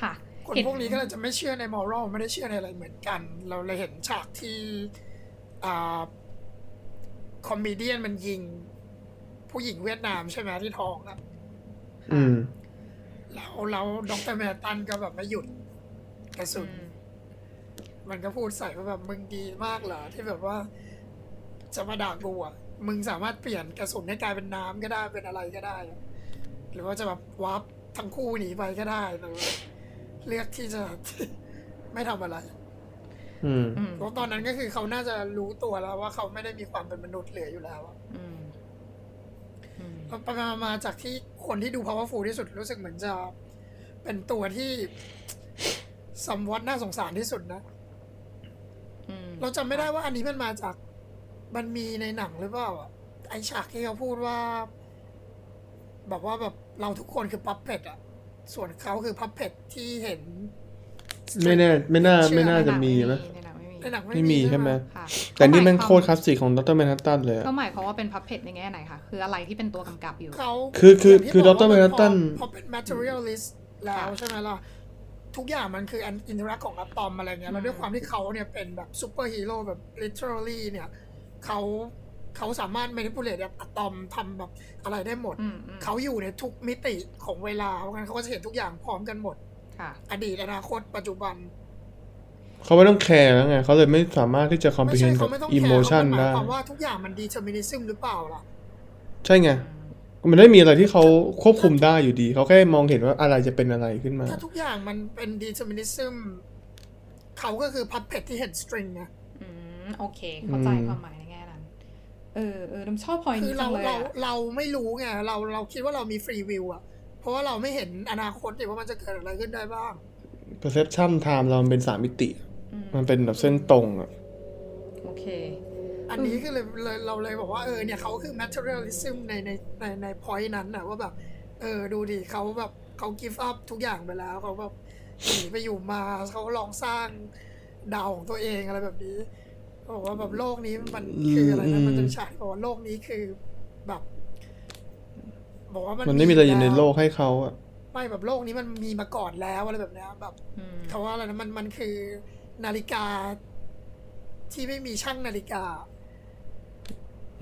ค่ะคนเห็นพวกนี้ก็เลยจะไม่เชื่อใน moral ไม่ได้เชื่อในอะไรเหมือนกัน เราเลยเห็นฉากที่อ่า คอมเมเดียนมันยิง ผู้หญิงเวียดนามใช่ไหมที่ท้องอะอืม แล้วแล้วดรแมนตันก็แบบไม่หยุดกระสุนอืมมันก็พูดใส่ว่าแบบมึงดีมากเหรอ ที่แบบว่า จะมาด่ากูอะมึงสามารถเปลี่ยนกระสุนให้กลายเป็นน้ำก็ได้เป็นอะไรก็ได้ หรือว่าจะแบบวับทั้งคู่หนีไปก็ได้หรือว่าเลือกที่จะไม่ทำอะไรอืมอืม เพราะตอนนั้นก็คือเขาน่าจะรู้ตัวแล้วว่าเขาไม่ได้มีความเป็นมนุษย์เหลืออยู่แล้วอะอืมอืมไปๆมาๆจากที่คนที่ดู powerful ที่สุดรู้สึกเหมือนจะ เป็นตัวที่สมวัตน่าสงสารที่สุดนะอืมเราจำไม่ได้ว่าอันนี้มันมาจากมันมีในหนังหรือเปล่าอะไอฉากที่เขาพูดว่า แบบว่าแบบเราทุกคนคือ puppet อะส่วนเขาคือ puppet ที่เห็น ไม่แน่ไม่น่าเชื่อไม่น่าจะมีในหนังไหมไม่มีในหนังไม่มีใช่ไหม ค่ะแต่นี่มันโคตรคลาสสิกของ Doctor Manhattan เลยอะ ก็หมายความว่าเป็นพับเพจในแง่ไหนคะคืออะไรที่เป็นตัวกำกับอยู่ เขาคือคืออย่างที่คือบอก Dr. ว่า Manhattan พอพอเป็น materialist แล้วค่ะ ใช่ไหมล่ะ ทุกอย่างมันคืออันอินเทอร์แอคของอะตอมอะไรเงี้ยแล้วด้วยความที่เขาเนี่ยเป็นแบบซูเปอร์ฮีโร่แบบ literally เนี่ยเขาเขาสามารถ manipulate อะตอมทำแบบอะไรได้หมด อืมอืมเขาอยู่ในทุกมิติของเวลาเพราะงั้นเขาก็จะเห็นทุกอย่างพร้อมกันหมดค่ะ อดีตอนาคตปัจจุบัน เขาไม่ต้องแคร์แล้วไง เขาเลยไม่สามารถที่จะคอมไม่เพใช่นกัเขาบไม่ต้องอิแคโมร์ชันเขาหมาได้ยความว่าทุกอย่างมัน determinism หรือเปล่าล่ะ ใช่ไง มันไม่มีอะไรที่เขาควบคุมได้อยู่ดี เขาแค่มองเห็นว่าอะไรจะเป็นอะไรขึ้นมา ถ้าทุกอย่างมันเป็น determinism เขาก็คือ puppet ที่เห็น string นะอืมโอเค เข้าใจอืมความหมายในแง่นั้น เออเออน้ำชอบพอยคืนี้อจัเรางเลยเราอะเราไม่รู้ไง เราเราคิดว่าเรามีฟรีวิวอะ เพราะว่าเราไม่เห็นอนาคตเลยว่ามันจะเกิดอะไรขึ้นได้บ้าง perception time เรามันเป็นสามมิติอืมมันเป็นแบบเส้นตรงอะโอเค อันนี้คือเลยเลยเราเลยบอกว่าเออเนี่ยเขาคือ materialism ในในในใน point นั้นนะว่าแบบ เออดูดิเขาแบบเขา give up ทุกอย่างไปแล้วเขาแบบหนีไปอยู่มาเขาลองสร้างดาวของตัวเองอะไรแบบนี้เขาบอกว่าแบบโลกนี้มันคืออะไรนะมันจะมีฉากที่บอกว่าโลกนี้คือแบบ บอกว่ามันมันไม่มีอะไรอยู่ในแล้วโลกให้เขาอะไม่แบบโลกนี้มันมีมาก่อนแล้วอะไรแบบเนี้ยแบบอืมเขาว่าอะไรนะมันมันคือนาฬิกา ที่ไม่มีช่างนาฬิกา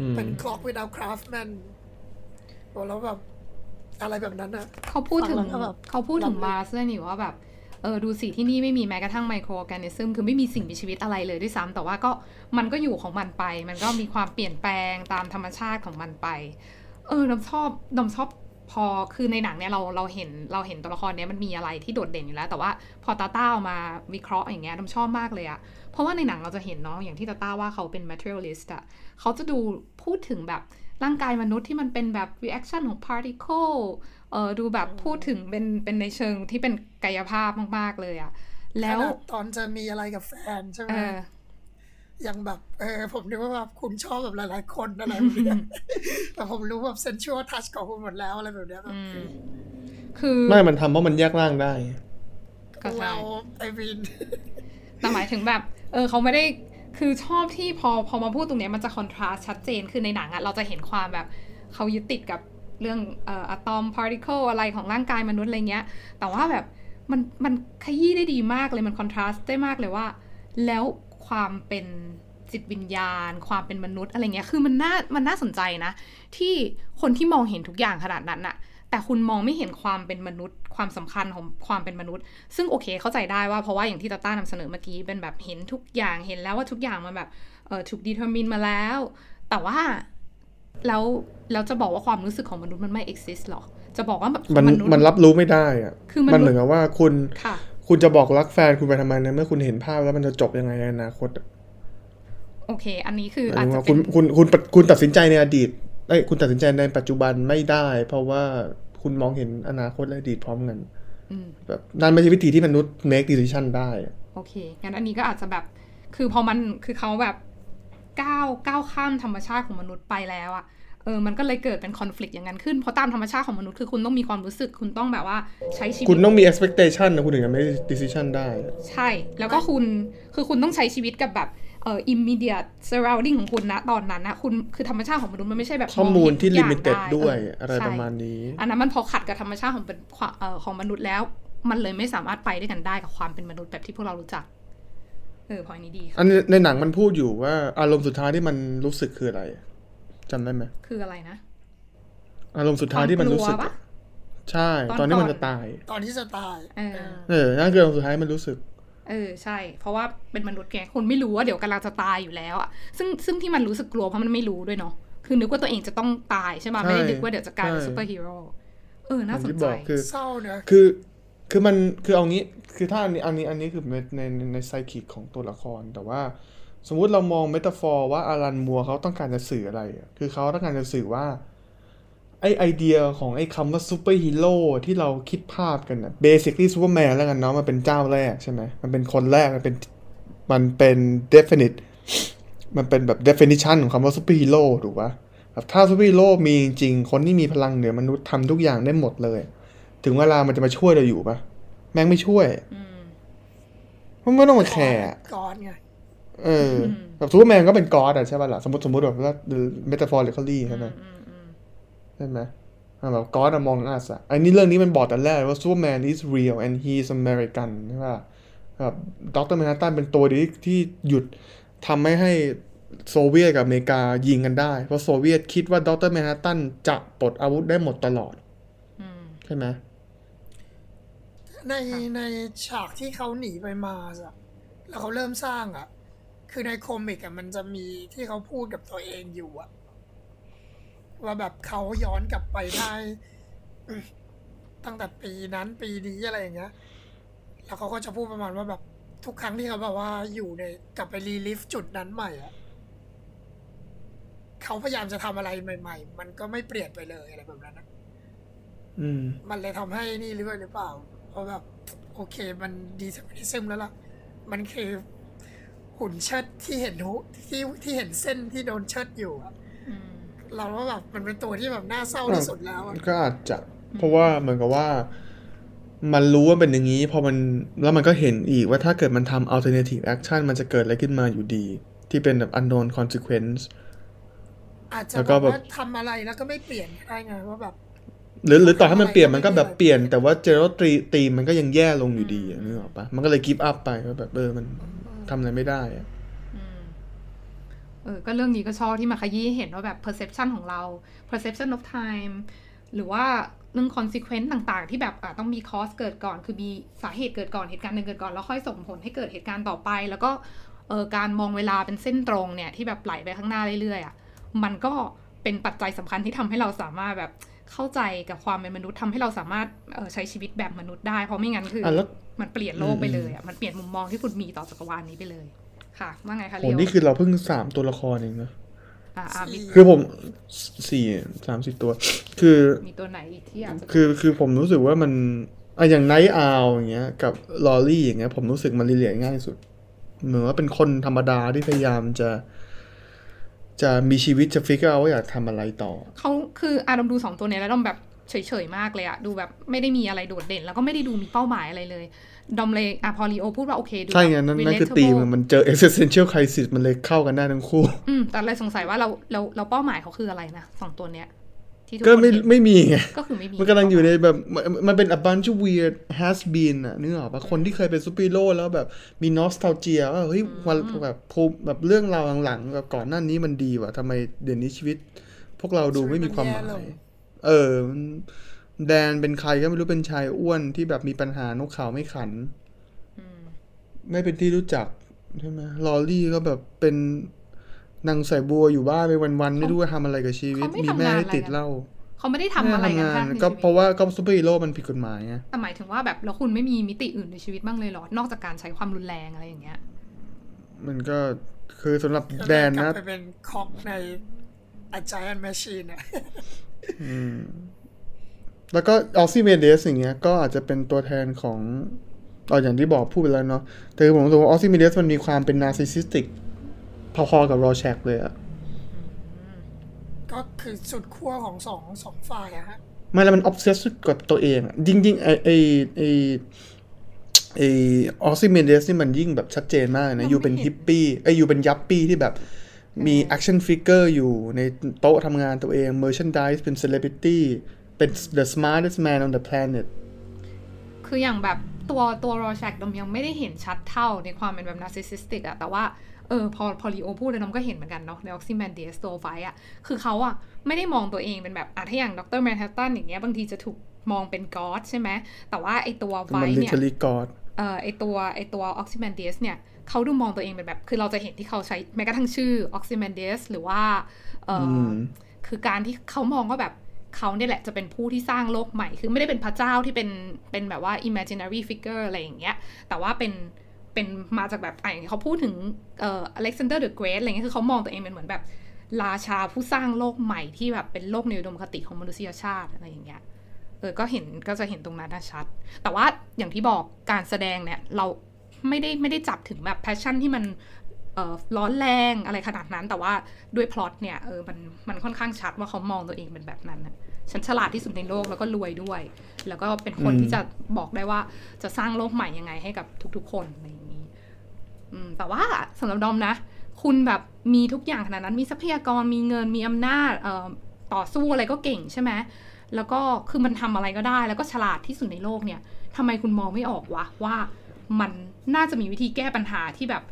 อืมเป็น clock without craftsman บอกแล้วแบบอะไรแบบนั้นอะเขาพูดถึงฟังแล้วก็แบบเขาพูดถึงรับเลยมาสด้วยนี่ว่าแบบเออดูสิที่นี่ไม่มีแม้กระทั่งไมโครออร์แกนิซึมคือไม่มีสิ่งมีชีวิตอะไรเลยด้วยซ้ำแต่ว่าก็มันก็อยู่ของมันไป มันก็มีความเปลี่ยนแปลงตามธรรมชาติของมันไป เออน้ำชอบน้ำชอบพอคือในหนังเนี่ยเราเราเห็นเราเห็นตัวละครเนี้ยมันมีอะไรที่โดดเด่นอยู่แล้ว แต่ว่าพอตาต้าเอามาวิเคราะห์อย่างเงี้ยน้ำชอบมากเลยอะเพราะว่าในหนังเราจะเห็นเนาะอย่างที่ตาต้าว่าเขาเป็น materialist อะเขาจะดูพูดถึงแบบร่างกายมนุษย์ที่มันเป็นแบบ reaction ของ particle เออดูแบบพูดถึงเป็นเป็นในเชิงที่เป็นกายภาพมาก ๆ เลยอะแล้วขนาดตอนจะมีอะไรกับแฟนใช่ไหมเออยังแบบเออผมนึกว่าแบบคุณชอบแบบหลายๆคนอะไรแบบเนี้ยแต่ผมรู้แบบ sensual touch ของคุณหมดแล้วอะไรแบบเนี้ยแบบอืมคือไม่มันทำเพราะมันแยกร่างได้ก็ใช่เราไอวินแต่หมายถึงแบบ เออเขาไม่ได้คือชอบที่พอพอมาพูดตรงเนี้ยมันจะ contrast ชัดเจนคือในหนังอะเราจะเห็นความแบบเขายึดติดกับเรื่องเอ่ออะตอม particle อะไรของร่างกายมนุษย์อะไรเงี้ย แต่ว่าแบบมันมันขยี้ได้ดีมากเลยมัน contrast ได้มากเลยว่า แล้ว ความเป็นจิตวิญญาณ ความเป็นมนุษย์อะไรเงี้ย คือมันน่ามันน่าสนใจนะ ที่คนที่มองเห็นทุกอย่างขนาดนั้นน่ะแต่คุณมองไม่เห็นความเป็นมนุษย์ ความสำคัญของความเป็นมนุษย์ ซึ่งโอเคเข้าใจได้ว่าเพราะว่าอย่างที่ตาต้านำเสนอเมื่อกี้เป็นแบบเห็นทุกอย่างเห็นแล้วว่าทุกอย่างมันแบบเออถูกดีเทอร์มินมาแล้ว แต่ว่าแล้วแล้วจะบอกว่าความรู้สึกของมนุษย์มันไม่ exist หรอ จะบอกว่าแบบมันมนุษย์มันรับรู้ไม่ได้อะคือมนุษย์มันเหมือนกับว่าคุณ ค่ะคุณจะบอกรักแฟนคุณไปทำไมในเมื่อคุณเห็นภาพแล้วมันจะจบยังไงในอนาคตอะโอเค อันนี้คือหมายอาจถึงจะว่าเป็คุณนคุณคุณคุณตัดสินใจในอดีตเอ้ยคุณตัดสินใจในปัจจุบันไม่ได้ เพราะว่าคุณมองเห็นอนาคตและอดีตพร้อมกันอืมแบบนั่นไม่ใช่วิธีที่มนุษย์ make decision ได้อะโอเค งั้นอันนี้ก็อาจจะแบบ คือพอมันคือเขาแบบก้าวก้าวข้ามธรรมชาติของมนุษย์ไปแล้วอะ เออมันก็เลยเกิดเป็น conflict อย่างนั้นขึ้น เพราะตามธรรมชาติของมนุษย์คือคุณต้องมีความรู้สึกคุณต้องแบบว่าใช้ชีวิคุณตต้องมี expectation นะคุณถึงจะ make decision ได้ ใช่ แล้วก็คุณคือคุณต้องใช้ชีวิตกับแบบเอ่อ immediate surrounding ของคุณนะตอนนั้นนะคุณคือธรรมชาติของมนุษย์มันไม่ใช่แบบข้อมูลที่งเห็นทุกอย่าง limited ได้วยเอะไรใช่ประมาณนี้ อันนั้นมันพอขัดกับธรรมชาติของเป็นความเอ่อของมนุษย์แล้ว มันเลยไม่สามารถไปด้วยกันได้กับความเป็นมนุษย์แบบที่พวกเรารู้จักเออพอยนี้ดีค่ะอันนี้ในหนังมันพูดอยู่ว่าอารมณ์สุดท้ายที่มันรู้สึกคืออะไร จำได้ไหมคืออะไรนะ อารมณ์สุดท้ายที่มันรู้สึกความกลัวปะใช่ตอนตอนที่มันก่อนจะตาย ตอนที่จะตายเออเออนั่นคืออารมณ์สุดท้ายมันรู้สึก เออ ใช่ เพราะว่าเป็นมนุษย์ไงคุณไม่รู้ว่าเดี๋ยวกำลังจะตายอยู่แล้วอะ ซึ่งซึ่งที่มันรู้สึกกลัวเพราะมันไม่รู้ด้วยเนาะ คือนึกว่าตัวเองจะต้องตายใช่ไหมใช่ไม่ได้นึกว่าเดี๋ยวจะกลายเป็นใช่ซูเปอร์ฮีโร่ เออ น่าสอย่างที่บอกคือเศร้าเนอะคือคือมันคือเอางี้คือถ้าอันนี้อันนี้อันนี้คือในในในใน psychic ของตัวละครแต่ว่า สมมุติเรามอง metaphor ว่า Alan Moore เขาต้องการจะสื่ออะไรอะคือเขาต้องการจะสื่อว่า ไอไอเดียของไอคำว่าซูเปอร์ฮีโร่ที่เราคิดภาพกันนะ basic ที่ซูเปอร์แมนแล้วกันเนาะมันเป็นเจ้าแรกใช่ไหมมันเป็นคนแรก มันเป็นมันเป็น definite มันเป็นแบบ definition ของคำว่าซูเปอร์ฮีโร่ถูกปะแบบถ้าซูเปอร์ฮีโร่มีจริงๆคนที่มีพลังเหนือมนุษย์ทำทุกอย่างได้หมดเลย ถึงเวลามันจะมาช่วยเราอยู่ปะแม่งไม่ช่วยอืมมันไม่ต้องมาแคร์อะก่อนไง เออแบบซูเปอร์แมนก็เป็น god อะใช่ป่ะล่ะสมมติสมมติแบบว่าmetaphorically ใช่ไหมอืมอืมใช่ไหมอ่าแบบ god among us อะอันนี้เรื่องนี้มันบอกแต่แรกว่าซูเปอร์แมน is real and he is American ใช่ป่ะแบบด็อกเตอร์แมนฮัตตันเป็นตัวที่ที่หยุดทำให้ให้โซเวียตกับอเมริกายิงกันได้ เพราะโซเวียตคิดว่าด็อกเตอร์แมนฮัตตันจะปลดอาวุธได้หมดตลอดอืมใช่ไหมในในฉากที่เขาหนีไป Mars อะแล้วเขาเริ่มสร้างอะ คือในโคมิกอะมันจะมีที่เขาพูดกับตัวเองอยู่อะว่าแบบเขาย้อนกลับไปได้อืมตั้งแต่ปีนั้นปีนี้อะไรอย่างเงี้ย แล้วเขาก็จะพูดประมาณว่าแบบทุกครั้งที่เขาแบบว่าอยู่ในกลับไปรีลิฟจุดนั้นใหม่อะเขาพยายามจะทำอะไรใหม่ ๆ มันก็ไม่เปลี่ยนไปเลยอะไรแบบนั้นนะอืมมันเลยทำให้นี่หรือเปล่าหรือเปล่า เพราะแบบ โอเค มันดีสมิซึมแล้วล่ะ มันคือ หุ่นเชิดที่เห็นหุที่ที่เห็นเส้นที่โดนเชิดอยู่อะอืมเราว่าแบบมันเป็นตัวที่แบบน่าเศร้าที่สุดแล้วอะก็อาจจะ เพราะว่าเหมือนกับว่า มันรู้ว่าเป็นอย่างนี้พอมันแล้วมันก็เห็นอีกว่าถ้าเกิดมันทำ alternative action มันจะเกิดอะไรขึ้นมาอยู่ดี ที่เป็นแบบ unknown consequence อาจจะแล้วแบก็บแบบว่าทำอะไรแล้วก็ไม่เปลี่ยนก็ได้ไงว่าแบบหรือหรือต่อให้มันเปลี่ยนมันก็แบบเปลี่ยนแต่ว่าเจอตรีตีมมันก็ยังแย่ลงอยู่ดีอะนึกออกปะมันก็เลยกิฟต์อัพไปว่าแบบเออมัน ทำอะไรไม่ได้อะเออ ก็เรื่องนี้ก็ชอบที่มาขยี้ให้เห็นว่าแบบ perception ของเรา perception of time หรือว่าเรื่อง consequence ต่างๆ ที่แบบอะต้องมี cause เกิดก่อน คือมีสาเหตุเกิดก่อน เหตุการณ์หนึ่งเกิดก่อน แล้วค่อยส่งผลให้เกิดเหตุการณ์ต่อไป แล้วก็เออการมองเวลาเป็นเส้นตรงเนี่ย ที่แบบไหลไปข้างหน้าเรื่อยๆอะ มันก็เป็นปัจจัยสำคัญที่ทำให้เราสามารถแบบ เข้าใจกับความเป็นมนุษย์ทำให้เราสามารถเอ่อใช้ชีวิตแบบมนุษย์ได้ เพราะไม่งั้นคือออะแล้วมันเปลี่ยนโลกไปเลยอะมันเปลี่ยนมุมมองที่คุณมีต่อจักรวาลนี้ไปเลย ค่ะ ว่าไงคะโหลีโอนี่คือเราเพิ่งสามตัวละครเองนะอ่าอ่ามีคือผมสี่สามสิบตัว คือมีตัวไหนอีกที่อยากจะคือคือผมรู้สึกว่ามันอะอย่าง Nite Owl อย่างเงี้ย กับลอรี่อย่างเงี้ย ผมรู้สึกมัน relate ง่ายสุด เหมือนว่าเป็นคนธรรมดาที่พยายามจะ จะมีชีวิตจะฟิกเอาว่าอยากทำอะไรต่อ เขาคืออารมณ์ดูสองตัวเนี้ยแล้วดอมแบบเฉยๆมากเลยอะดูแบบไม่ได้มีอะไรโดดเด่น แล้วก็ไม่ได้ดูมีเป้าหมายอะไรเลย ดอมเลยอะพอลีโอพูดว่าโอเคดูใช่ไงนั่นนั่นคือ relatable ตีมมันมันเจอ existential crisis มันเลยเข้ากันได้ทั้งคู่ อืมแต่เลยสงสัยว่าเราเราเราเป้าหมายเขาคืออะไรนะสองตัวเนี้ย ที่ทุกก็คนไม่เห็นไม่มีไง ก็คือไม่มีมันกำลังอยู่ในแบบมันมันเป็น a bunch of weird has been อะนึกออกปะคนที่เคยเป็นซูเปอร์ฮีโร่แล้วแบบมี nostalgia ว่าเฮ้ยวันแบบภูมิแบบเรื่องราวหลังๆแบบก่อนหน้านี้มันดีว่ะทำไมเดี๋ยวนี้ชีวิต พวกเราดูไม่มีความหมาย เออมันแดนเป็นใครก็ไม่รู้เป็นชายอ้วนที่แบบมีปัญหานกเขาไม่ขันไม่เป็นที่รู้จักใช่ไหมลอรี่ก็แบบเป็น นางใส่บัวอยู่บ้านไปวันๆไม่รู้ว่าทำอะไรกับชีวิต เขาไม่มีทำแม่งานให้อะไรติดกันเหล้าเขาไม่ได้ทำอะไรกันม่ค่ะทำงานในก็ชีวิตเพราะว่าก็ซูเปอร์ฮีโร่มันผิดกฎหมายไงแต่หมายถึงว่าแบบแล้วคุณไม่มีมิติอื่นในชีวิตบ้างเลยเหรอ นอกจากการใช้ความรุนแรงอะไรอย่างเงี้ย มันก็คือสำหรับก็แดเลยนกลันะบไปเป็นคอกใน a giant machine อะแล้วก็ออซซี่เมเดสอย่างเงี้ยก็อาจจะเป็นตัวแทนของตอนอย่างที่บอกพูดไปแล้วเนาะแต่คือผมรู้สึกว่าออซซี่เมเดสมันมีความเป็นนาร์ซิสติก พอๆกับรอแชกเลยอะก็คือสุดขั้วของสองสองฝ่ายอะฮะไม่แล้วมัน obsessed กับตัวเองอะจริงๆไอไอไอไอ Ozymandias นี่มันยิ่งแบบชัดเจนมากนะอยู่เป็นฮิปปี้ไอยอยู่เป็น yuppie ที่แบบมี action figure อยู่ในโต๊ะทำงานตัวเอง merchandise เป็นเซเลบริตี้เป็น the smartest man on the planet คืออย่างแบบตัวตัว Rorschach ดอมยังไม่ได้เห็นชัดเท่าในความเป็นแบบ narcissistic อะแต่ว่า เออพอพอลีโอพูดแล้วดอมก็เห็นเหมือนกันเนาะใน Ozymandias ตัวไฟอะคือเขาอะไม่ได้มองตัวเองเป็นแบบอะถ้าอย่างดรแมนฮัตตันอย่างเงี้ยบางทีจะถูกมองเป็น god ใช่ไหม แต่ว่าไอตัวไฟมันเนี่ย literally god เอ่อไอตัวไอตัว Ozymandias เนี่ยเขาดูมองตัวเองเป็นแบบ คือเราจะเห็นที่เขาใช้แม้กระทั่งชื่อ Ozymandias หรือว่าเอ่ออมคือการที่เขามองว่าแบบเขาเนี่ยแหละจะเป็นผู้ที่สร้างโลกใหม่ คือไม่ได้เป็นพระเจ้าที่เป็นเป็นแบบว่า imaginary figure อะไรอย่างเงี้ย แต่ว่าเป็น เป็นมาจากแบบไอะเขาพูดถึงเอ่อ Alexander the Great อะไรเงี้ยคือเขามองตัวเองเป็นเหมือนแบบราชาผู้สร้างโลกใหม่ที่แบบเป็นโลกในอุดมคติของมนุษยชาติอะไรอย่างเงี้ยเออก็เห็นก็จะเห็นตรงนั้นนะชัด แต่ว่าอย่างที่บอกการแสดงเนี่ยเราไม่ได้ไม่ได้จับถึงแบบ passion ที่มันเอ่อร้อนแรงอะไรขนาดนั้นแต่ว่าด้วยพล็อตเนี่ยเออมันมันค่อนข้างชัดว่าเขามองตัวเองเป็นแบบนั้นนะฉันฉลาดที่สุดในโลกแล้วก็รวยด้วย แล้วก็เป็นคนที่จะบอกได้ว่าจะสร้างโลกใหม่ยังไงให้กับทุกๆ คนอะไรอย่างนี้อืม แต่ว่าสำหรับดอมนะ คุณแบบมีทุกอย่างขนาดนั้นมีทรัพยากรมีเงินมีอำนาจต่อสู้อะไรก็เก่งใช่ไหมแล้วก็คือมันทำอะไรก็ได้ แล้วก็ฉลาดที่สุดในโลกเนี่ยทำไมคุณมองไม่ออกวะว่ามันน่าจะมีวิธีแก้ปัญหาที่แบบ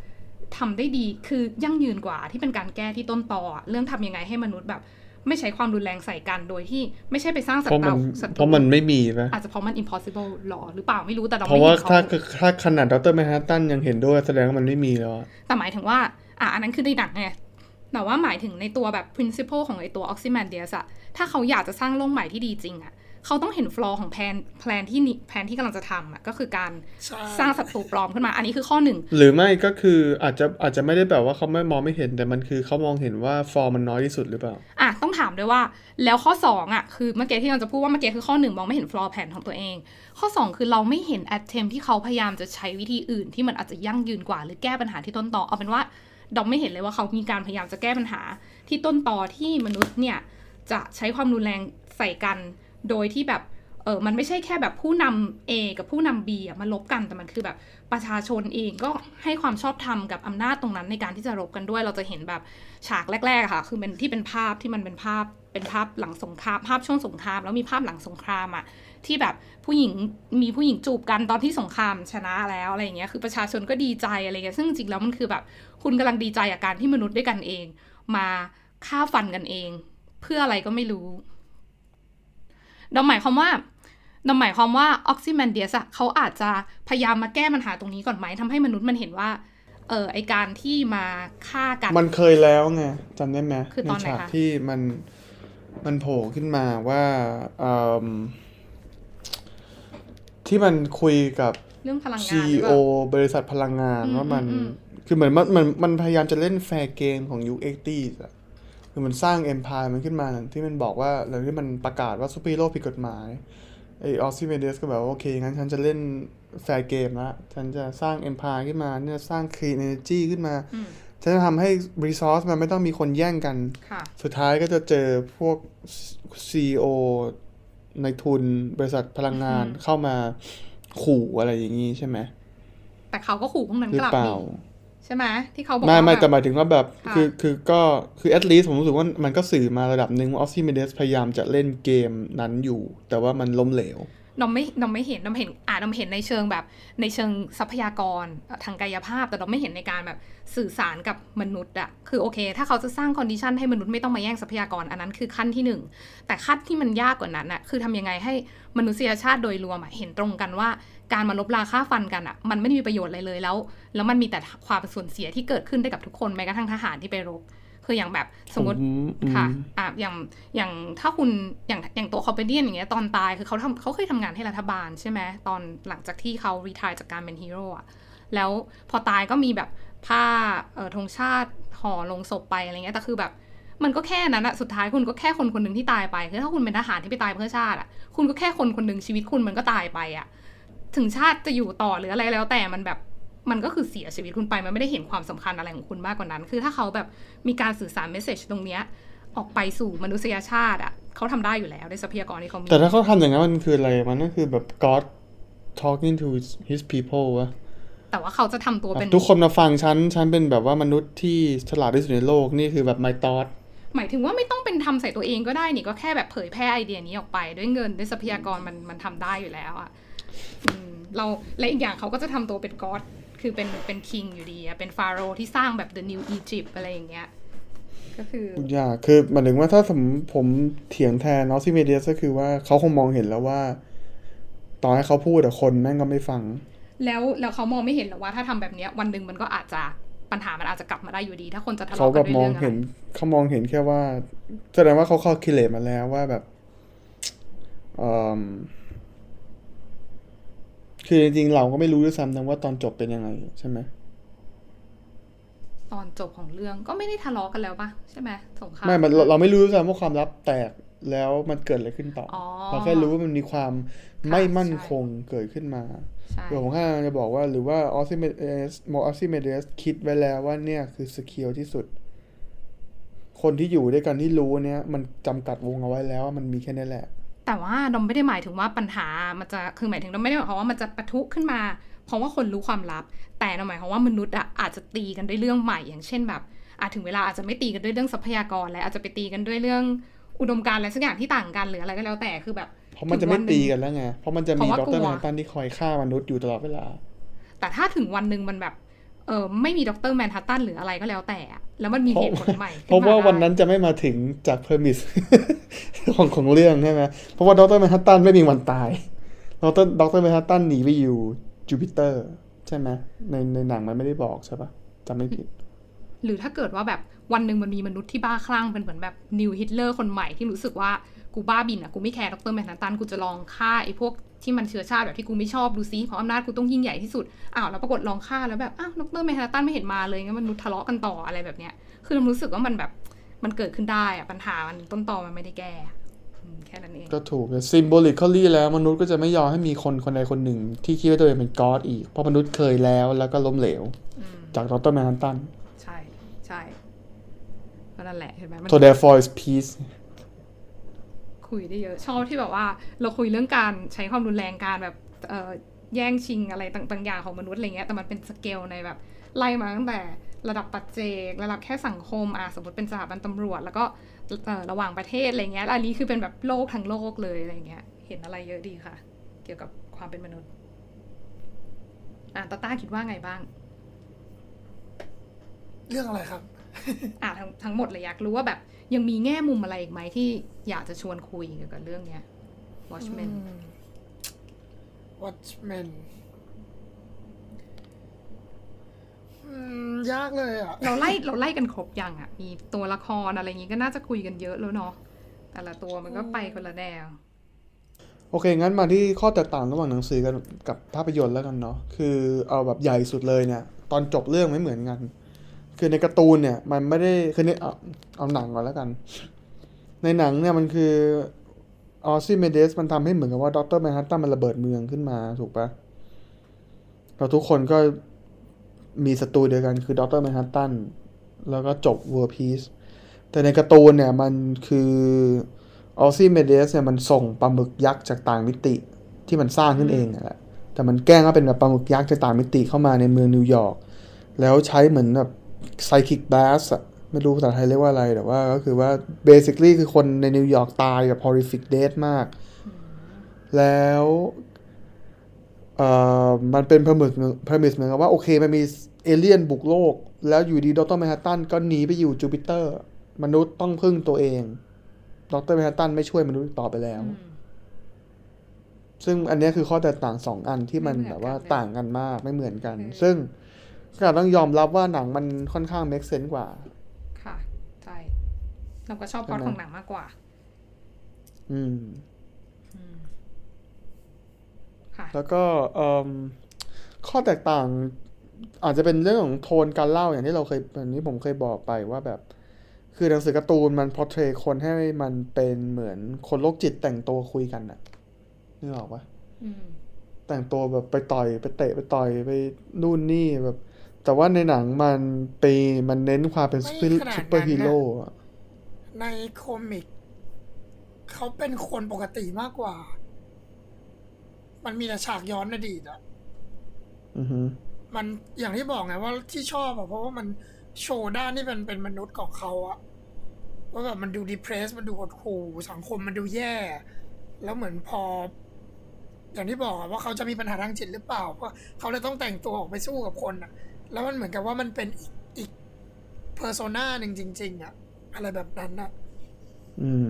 ทำได้ดีคือยั่งยืนกว่าที่เป็นการแก้ที่ต้นตออเรื่องทำยังไงให้มนุษย์แบบ ไม่ใช้ความรุนแรงใส่กันโดยที่ไม่ใช่ไปสร้างศัเพราะตมันรูศัตรูเพราะมันไม่มีปะอาจจะเพราะมัน impossible หรอหรือเปล่าไม่รู้แต่เราเพไม่ราะว่าเห็นถ้าเขาถ้าขนาดดรแมนฮัตตันยังเห็นด้วยแสดงว่ามันไม่มีแล้วอะแต่หมายถึงว่าอะอันนั้นคือในหนังไงแต่ว่าหมายถึงในตัวแบบ principle ของไอตัว Ozymandias อะถ้าเขาอยากจะสร้างโลกใหม่ที่ดีจริงอะ เขาต้องเห็นฟลอของแผนแผนที่นิแผนที่กำลังจะทำอะก็คือการใช่สร้างศัตรูปลอมขึ้นมาอันนี้คือข้อหนึ่งหรือไม่ก็คืออาจจะอาจจะไม่ได้แบบว่าเขาไม่มองไม่เห็นแต่มันคือเขามองเห็นว่าฟอร์มมันน้อยที่สุดหรือเปล่าอะต้องถามด้วยว่าแล้วข้อสองอะคือเมื่อกี้ที่เราจะพูดว่าเมื่อกี้คือข้อหนึ่งมองไม่เห็น flaw แผนของตัวเอง ข้อสองคือเราไม่เห็น attempt ที่เขาพยายามจะใช้วิธีอื่นที่มันอาจจะยั่งยืนกว่า หรือแก้ปัญหาที่ต้นตอเอาเป็นว่าดอมไม่เห็นเลยว่าเขามีการพยายามจะแก้ปัญหาที่ต้นตอที่มนุษย์เนี่ยจะใช้ความรุนแรงใส่กัน โดยที่แบบเออมันไม่ใช่แค่แบบผู้นำ A กับผู้นำ B อะมารบกันแต่มันคือแบบประชาชนเองก็ให้ความชอบธรรมกับอำนาจตรงนั้นในการที่จะรบกันด้วย เราจะเห็นแบบฉากแรก ๆ ค่ะ คือเป็นที่เป็นภาพที่มันเป็นภาพเป็นภาพหลังสงคราม ภาพช่วงสงคราม แล้วมีภาพหลังสงครามอะที่แบบผู้หญิงมีผู้หญิงจูบกันตอนที่สงครามชนะแล้วอะไรอย่างเงี้ยคือประชาชนก็ดีใจอะไรเงี้ยซึ่งจริงแล้วมันคือแบบคุณกำลังดีใจกับการที่มนุษย์ด้วยกันเอง มาฆ่าฟันกันเอง เพื่ออะไรก็ไม่รู้ ดอมหมายความว่าดอมหมายความว่าออกซิแมนเดียสอะเขาอาจจะพยายามมาแก้ปัญหาตรงนี้ก่อนไหมทำให้มนุษย์มันเห็นว่า เออไอการที่มาฆ่ากัน มันเคยแล้วไงจำได้ไหมคือตอนไหนฉากคะที่มันมันโผล่ขึ้นมาว่าเอิ่มที่มันคุยกับเรื่องพลังงานหรือ CEO เปล่าบริษัทพลังงานอืมว่ามันอืมคือเหมือนมันมันมันพยายามจะเล่น fair game ของยุค eighty อะ คือมันสร้าง empire มันขึ้นมาที่มันบอกว่าแล้วที่มันประกาศว่าซูเปอร์ฮีโร่ผิดกฎหมายไอ Ozymandias ก็แบบว่าโอเค งั้นฉันจะเล่นfair game ละฉันจะสร้าง empire ขึ้นมาเนี่ยสร้าง clean energy ขึ้นมาอืมฉันจะทำให้ resource มันไม่ต้องมีคนแย่งกันค่ะสุดท้ายก็จะเจอพวก CEO ในทุนบริษัทพลังงานอืมเข้ามาขู่อะไรอย่างนี้ใช่ไหม แต่เขาก็ขู่พวกนั้นหรืกอลับเปล่านี่ใช่ไหมที่เขาบอกไม่ว่าไม่แบบแต่หมายถึงว่าแบบค่ะคือคือก็คือ at least ผมรู้สึกว่ามันก็สื่อมาระดับหนึ่งว่า Ozymandias พยายามจะเล่นเกมนั้นอยู่ แต่ว่ามันล้มเหลวดอมไม่ดอมไม่เห็นดอมเห็นอ่าดอมเห็นในเชิงแบบในเชิงทรัพยากรเอ่อทางกายภาพ แต่เราไม่เห็นในการแบบสื่อสารกับมนุษย์อะคือโอเค ถ้าเขาจะสร้าง condition ให้มนุษย์ไม่ต้องมาแย่งทรัพยากรอันนั้นคือขั้นที่หนึ่งแต่ขั้นที่มันยากกว่านั้นอะคือทำยังไงให้มนุษยชาติโดยรวมอะเห็นตรงกันว่า การมารบราฆ่าฟันกันอะมันไม่ได้มีประโยชน์อะไรเลยแล้ว แล้วมันมีแต่ความสูญเสียที่เกิดขึ้นได้กับทุกคนแม้กระทั่งทหารที่ไปรบคืออย่างแบบสมมติอืมค่ะอะอย่างอย่างถ้าคุณอย่างอย่างตัวคอมเปเดียนอย่างเงี้ยตอนตายคือเขาทำเขาเคยทำงานให้รัฐบาลใช่ไหมตอนหลังจากที่เขารีทายจากการเป็นฮีโร่อะแล้วพอตายก็มีแบบผ้าเอ่อธงชาติห่อลงศพไปอะไรเงี้ยแต่คือแบบมันก็แค่นั้นอะสุดท้ายคุณก็แค่คนคนหนึ่งที่ตายไปคือถ้าคุณเป็นทหารที่ไปตายเพื่อชาติอะคุณก็แค่คนคนหนึ่งชีวิตคุณมันก็ตายไปอะ ถึงชาติจะอยู่ต่อหรืออะไรแล้วแต่มันแบบมันก็คือเสียชีวิตคุณไปมันไม่ได้เห็นความสำคัญอะไรของคุณมากกว่านั้น คือถ้าเขาแบบมีการสื่อสารเมสเซจตรงเนี้ยออกไปสู่มนุษยชาติอะเขาทำได้อยู่แล้วด้วยทรัพยากรที่เขามี แต่ถ้าเขาทำอย่างนั้นมันคืออะไรมันก็คือแบบ God talking to his people วะแต่ว่าเขาจะทำตัวเป็น ทุกคนมาฟังฉัน ฉันเป็นแบบว่ามนุษย์ที่ฉลาดที่สุดในโลกนี่คือแบบ my thought หมายถึงว่าไม่ต้องเป็นทำใส่ตัวเองก็ได้นี่ก็แค่แบบเผยแพร่ไอเดียนี้ออกไป ด้วยเงินด้วยทรัพยากรมันมันทำได้อยู่แล้วอะอืม เราและอีกอย่างเขาก็จะทำตัวเป็น god คือเป็นเป็น king อยู่ดีอะเป็นฟาโรห์ที่สร้างแบบ the new Egypt อะไรอย่างเงี้ยก็คืออย่าคือหมายถึงว่าถ้าผมผมเถียงแทนออซิแมนเดียสก็คือว่าเขาคงมองเห็นแล้วว่าต่อให้เขาพูดแต่คนแม่งก็ไม่ฟัง แล้วแล้วเขามองไม่เห็นหรอกว่าถ้าทำแบบเนี้ยวันหนึ่งมันก็อาจจะปัญหามันอาจจะกลับมาได้อยู่ดี ถ้าคนจะทะเขาเลาะแบกันด้วยมองเรื่องอะไร เขาแบบมองเห็นเขามองเห็นแค่ว่า แสดงว่าเขา calculate มาแล้วว่าแบบเอิ่ม คือจริงๆเราก็ไม่รู้ด้วยซ้ำนะว่าตอนจบเป็นยังไงใช่ไหมตอนจบของเรื่องก็ไม่ได้ทะเลาะกันแล้วปะใช่ไหมสงครามไม่มันเราเราไม่รู้ด้วยซ้ำว่าความลับแตกแล้วมันเกิดอะไรขึ้นต่อออ เราแค่รู้ว่ามันมีความค่ะไม่มั่นใช่คงเกิดขึ้นมาใช่เดี๋ยวผมข้างจะบอกว่าหรือว่าออสซิเมเดสมออสซิเมเดสคิดไว้แล้วว่าเนี่ยคือสกิลที่สุด คนที่อยู่ด้วยกันที่รู้เนี่ย มันจำกัดวงเอาไว้แล้วว่ามันมีแค่นี้แหละ แต่ว่าดอมไม่ได้หมายถึงว่าปัญหามันจะคือหมายถึงดอมไม่ได้หมายความว่ามันจะปะทุขึ้นมา เพราะว่าคนรู้ความลับ แต่ดอมหมายความว่ามนุษย์อะอาจจะตีกันด้วยเรื่องใหม่ อย่างเช่นแบบอาจถึงเวลาอาจจะไม่ตีกันด้วยเรื่องทรัพยากรและอาจจะไปตีกันด้วยเรื่องอุดมการณ์อะไรสักอย่างที่ต่างกันหรืออะไรก็แล้วแต่คือแบบเพราะมันจะไม่ถึงวันตีกันแล้วไงเพราะมันจะมีดรกลัวแมนตันที่คอยฆ่ามนุษย์อยู่ตลอดเวลา แต่ถ้าถึงวันหนึ่งมันแบบ เออไม่มี Dr. Manhattan หรืออะไรก็แล้วแต่อะแล้วมันมีเหตุผลไม่ขึ้นเพราะว่าได้วันนั้นจะไม่มาถึงจาก premise ของของเรื่องใช่ไหมเพราะว่า Dr. Manhattan ไม่มีวันตาย Dr. Dr. Manhattan หนีไปอยู่จูปิเตอร์ใช่ไหมในในหนังมันไม่ได้บอกใช่ปะจำไม่ผิด หรือถ้าเกิดว่าแบบวันหนึ่งมันมีมนุษย์ที่บ้าคลั่งเป็นเหมือนแบบ new Hitler คนใหม่ที่รู้สึกว่ากูบ้าบิ่นอะกูไม่แคร์ Dr. Manhattan กูจะลองฆ่าไอ้พวก ที่มันเชื้อชาติแบบที่กูไม่ชอบดูซิเพราะอำนาจกูต้องยิ่งใหญ่ที่สุดอ้าวแล้วปรากฏลองฆ่าแล้วแบบอ้าวดรแมนฮัตตันไม่เห็นมาเลยงั้นมนุษย์ทะเลาะกันต่ออะไรแบบเนี้ย คือเรารู้สึกว่ามันแบบมันเกิดขึ้นได้อะปัญหามันต้นตอมันไม่ได้แก้อืมแค่นั้นเองก็ถูกแต่ symbolically แล้วมนุษย์ก็จะไม่ยอมให้มีคนคนใดคนหนึ่ง ที่คิดว่าตัวเองเป็นก็อดอีก เพราะมนุษย์เคยแล้วแล้วก็ล้มเหลวอืมจากดรแมนฮัตตัน ใช่ใช่ก็นั่นแหละเห็นไหมมัน so therefore is peace คุยได้เยอะ ชอบที่แบบว่าเราคุยเรื่องการใช้ความรุนแรงการแบบแย่งชิงอะไรต่างๆอย่างของมนุษย์อะไรเงี้ยแต่มันเป็นสเกลในแบบไล่มาตั้งแต่ระดับปัจเจก ระดับแค่สังคมอะสมมติเป็นสถาบันตำรวจ แล้วก็ระหว่างประเทศอะไรเงี้ยอันนี้คือเป็นแบบโลกทั้งโลกเลยอะไรเงี้ย เห็นอะไรเยอะดีค่ะ เกี่ยวกับความเป็นมนุษย์ อะตาต้าคิดว่าไงบ้าง เรื่องอะไรครับ อะทั้งทั้งหมดเลยอยากรู้ว่าแบบ ยังมีแง่มุมอะไรอีกไหมที่อยากจะชวนคุยเกี่ยวกับเรื่องเนี้ย Watchmen อืม Watchmen อืมยากเลยอะ เราไล่เราไล่กันครบยังอะ มีตัวละครอะไรอย่างงี้ก็น่าจะคุยกันเยอะแล้วเนาะแต่ละตัวมันก็ไปคนละแนว โอเค งั้นมาที่ข้อแตกต่างระหว่างหนังสือกันกับภาพยนตร์แล้วกันเนาะคือเอาแบบใหญ่สุดเลยเนี่ย ตอนจบเรื่องไม่เหมือนกัน คือในการ์ตูนเนี่ยมันไม่ได้คือเนี่ยเอาเอาหนังก่อนแล้วกัน ในหนังเนี่ยมันคือออซิแมนเดียสมันทำให้เหมือนกับว่าด็อกเตอร์แมนฮัตตันมันระเบิดเมืองขึ้นมาถูกปะเราทุกคนก็มีศัตรูเดียวกันคือด็อกเตอร์แมนฮัตตันแล้วก็จบ world peace แต่ในการ์ตูนเนี่ยมันคือออซิแมนเดียสเนี่ยมันส่งปลาหมึกยักษ์จากต่างมิติที่มันสร้างขึ้นเองแหละแต่มันแกล้งว่าเป็นแบบปลาหมึกยักษ์จากต่างมิติเข้ามาในเมืองนิวยอร์กแล้วใช้เหมือนแบบ psychic blast อะไม่รู้ภาษาไทยเรียกว่าอะไร แต่ว่าก็คือว่า basically คือคนในนิวยอร์กตายแบบ horrific death มาก แล้วเอ่อมันเป็น premise premise เหมือนกับว่า โอเค มันมีเอเลี่ยนบุกโลก แล้วอยู่ดี Dr. Manhattan ก็หนีไปอยู่จูปิเตอร์ มนุษย์ต้องพึ่งตัวเองดรแมนฮัตตันไม่ช่วยมนุษย์ต่อไปแล้วอืมซึ่งอันเนี้ยคือข้อแตกต่างสองอันที่มันไม่เหมืแบอนบว่ากันเลยต่างกันมากไม่เหมือนกันเออซึ่ง ก็ต้องยอมรับว่าหนังมันค่อนข้าง make sense กว่า ค่ะ ใช่ เราก็ชอบพใช่ล็อตไหมของหนังมากกว่า อืมอืมค่ะแล้วก็เอิ่มข้อแตกต่าง อาจจะเป็นเรื่องของโทนการเล่าอย่างที่เราเคยอันนี้ผมเคยบอกไปว่าแบบ คือหนังสือการ์ตูนมัน portray คนให้มันเป็นเหมือนคนโรคจิตแต่งตัวคุยกันน่ะนึกออกปะอืมแต่งตัวแบบไปต่อยไปเตะไปต่อยไปนู่นนี่แบบ แต่ว่าในหนังมันไปมันเน้นความเป็นไม่ซูเปอร์ขนาดนั้นนะซูเปอร์ฮีโร่อะใน comic เขาเป็นคนปกติมากกว่า มันมีแต่ฉากย้อนอดีตอะอือฮึมันอย่างที่บอกไงว่าที่ชอบอะเพราะว่ามันโชว์ด้านที่มันเป็นมนุษย์ของเขาอะว่าแบบมันดูดีเพรสมันดูหดหู่สังคมมันดูแย่ แล้วเหมือนพอ อย่างที่บอกอะว่าเขาจะมีปัญหาทางจิตหรือเปล่าเพราะเขาเลยต้องแต่งตัวออกไปสู้กับคนอะ แล้วมันเหมือนกับว่ามันเป็นอีกอีกเพอร์โซนาหนึ่งจริง ๆอะอะไรแบบนั้นอะอืม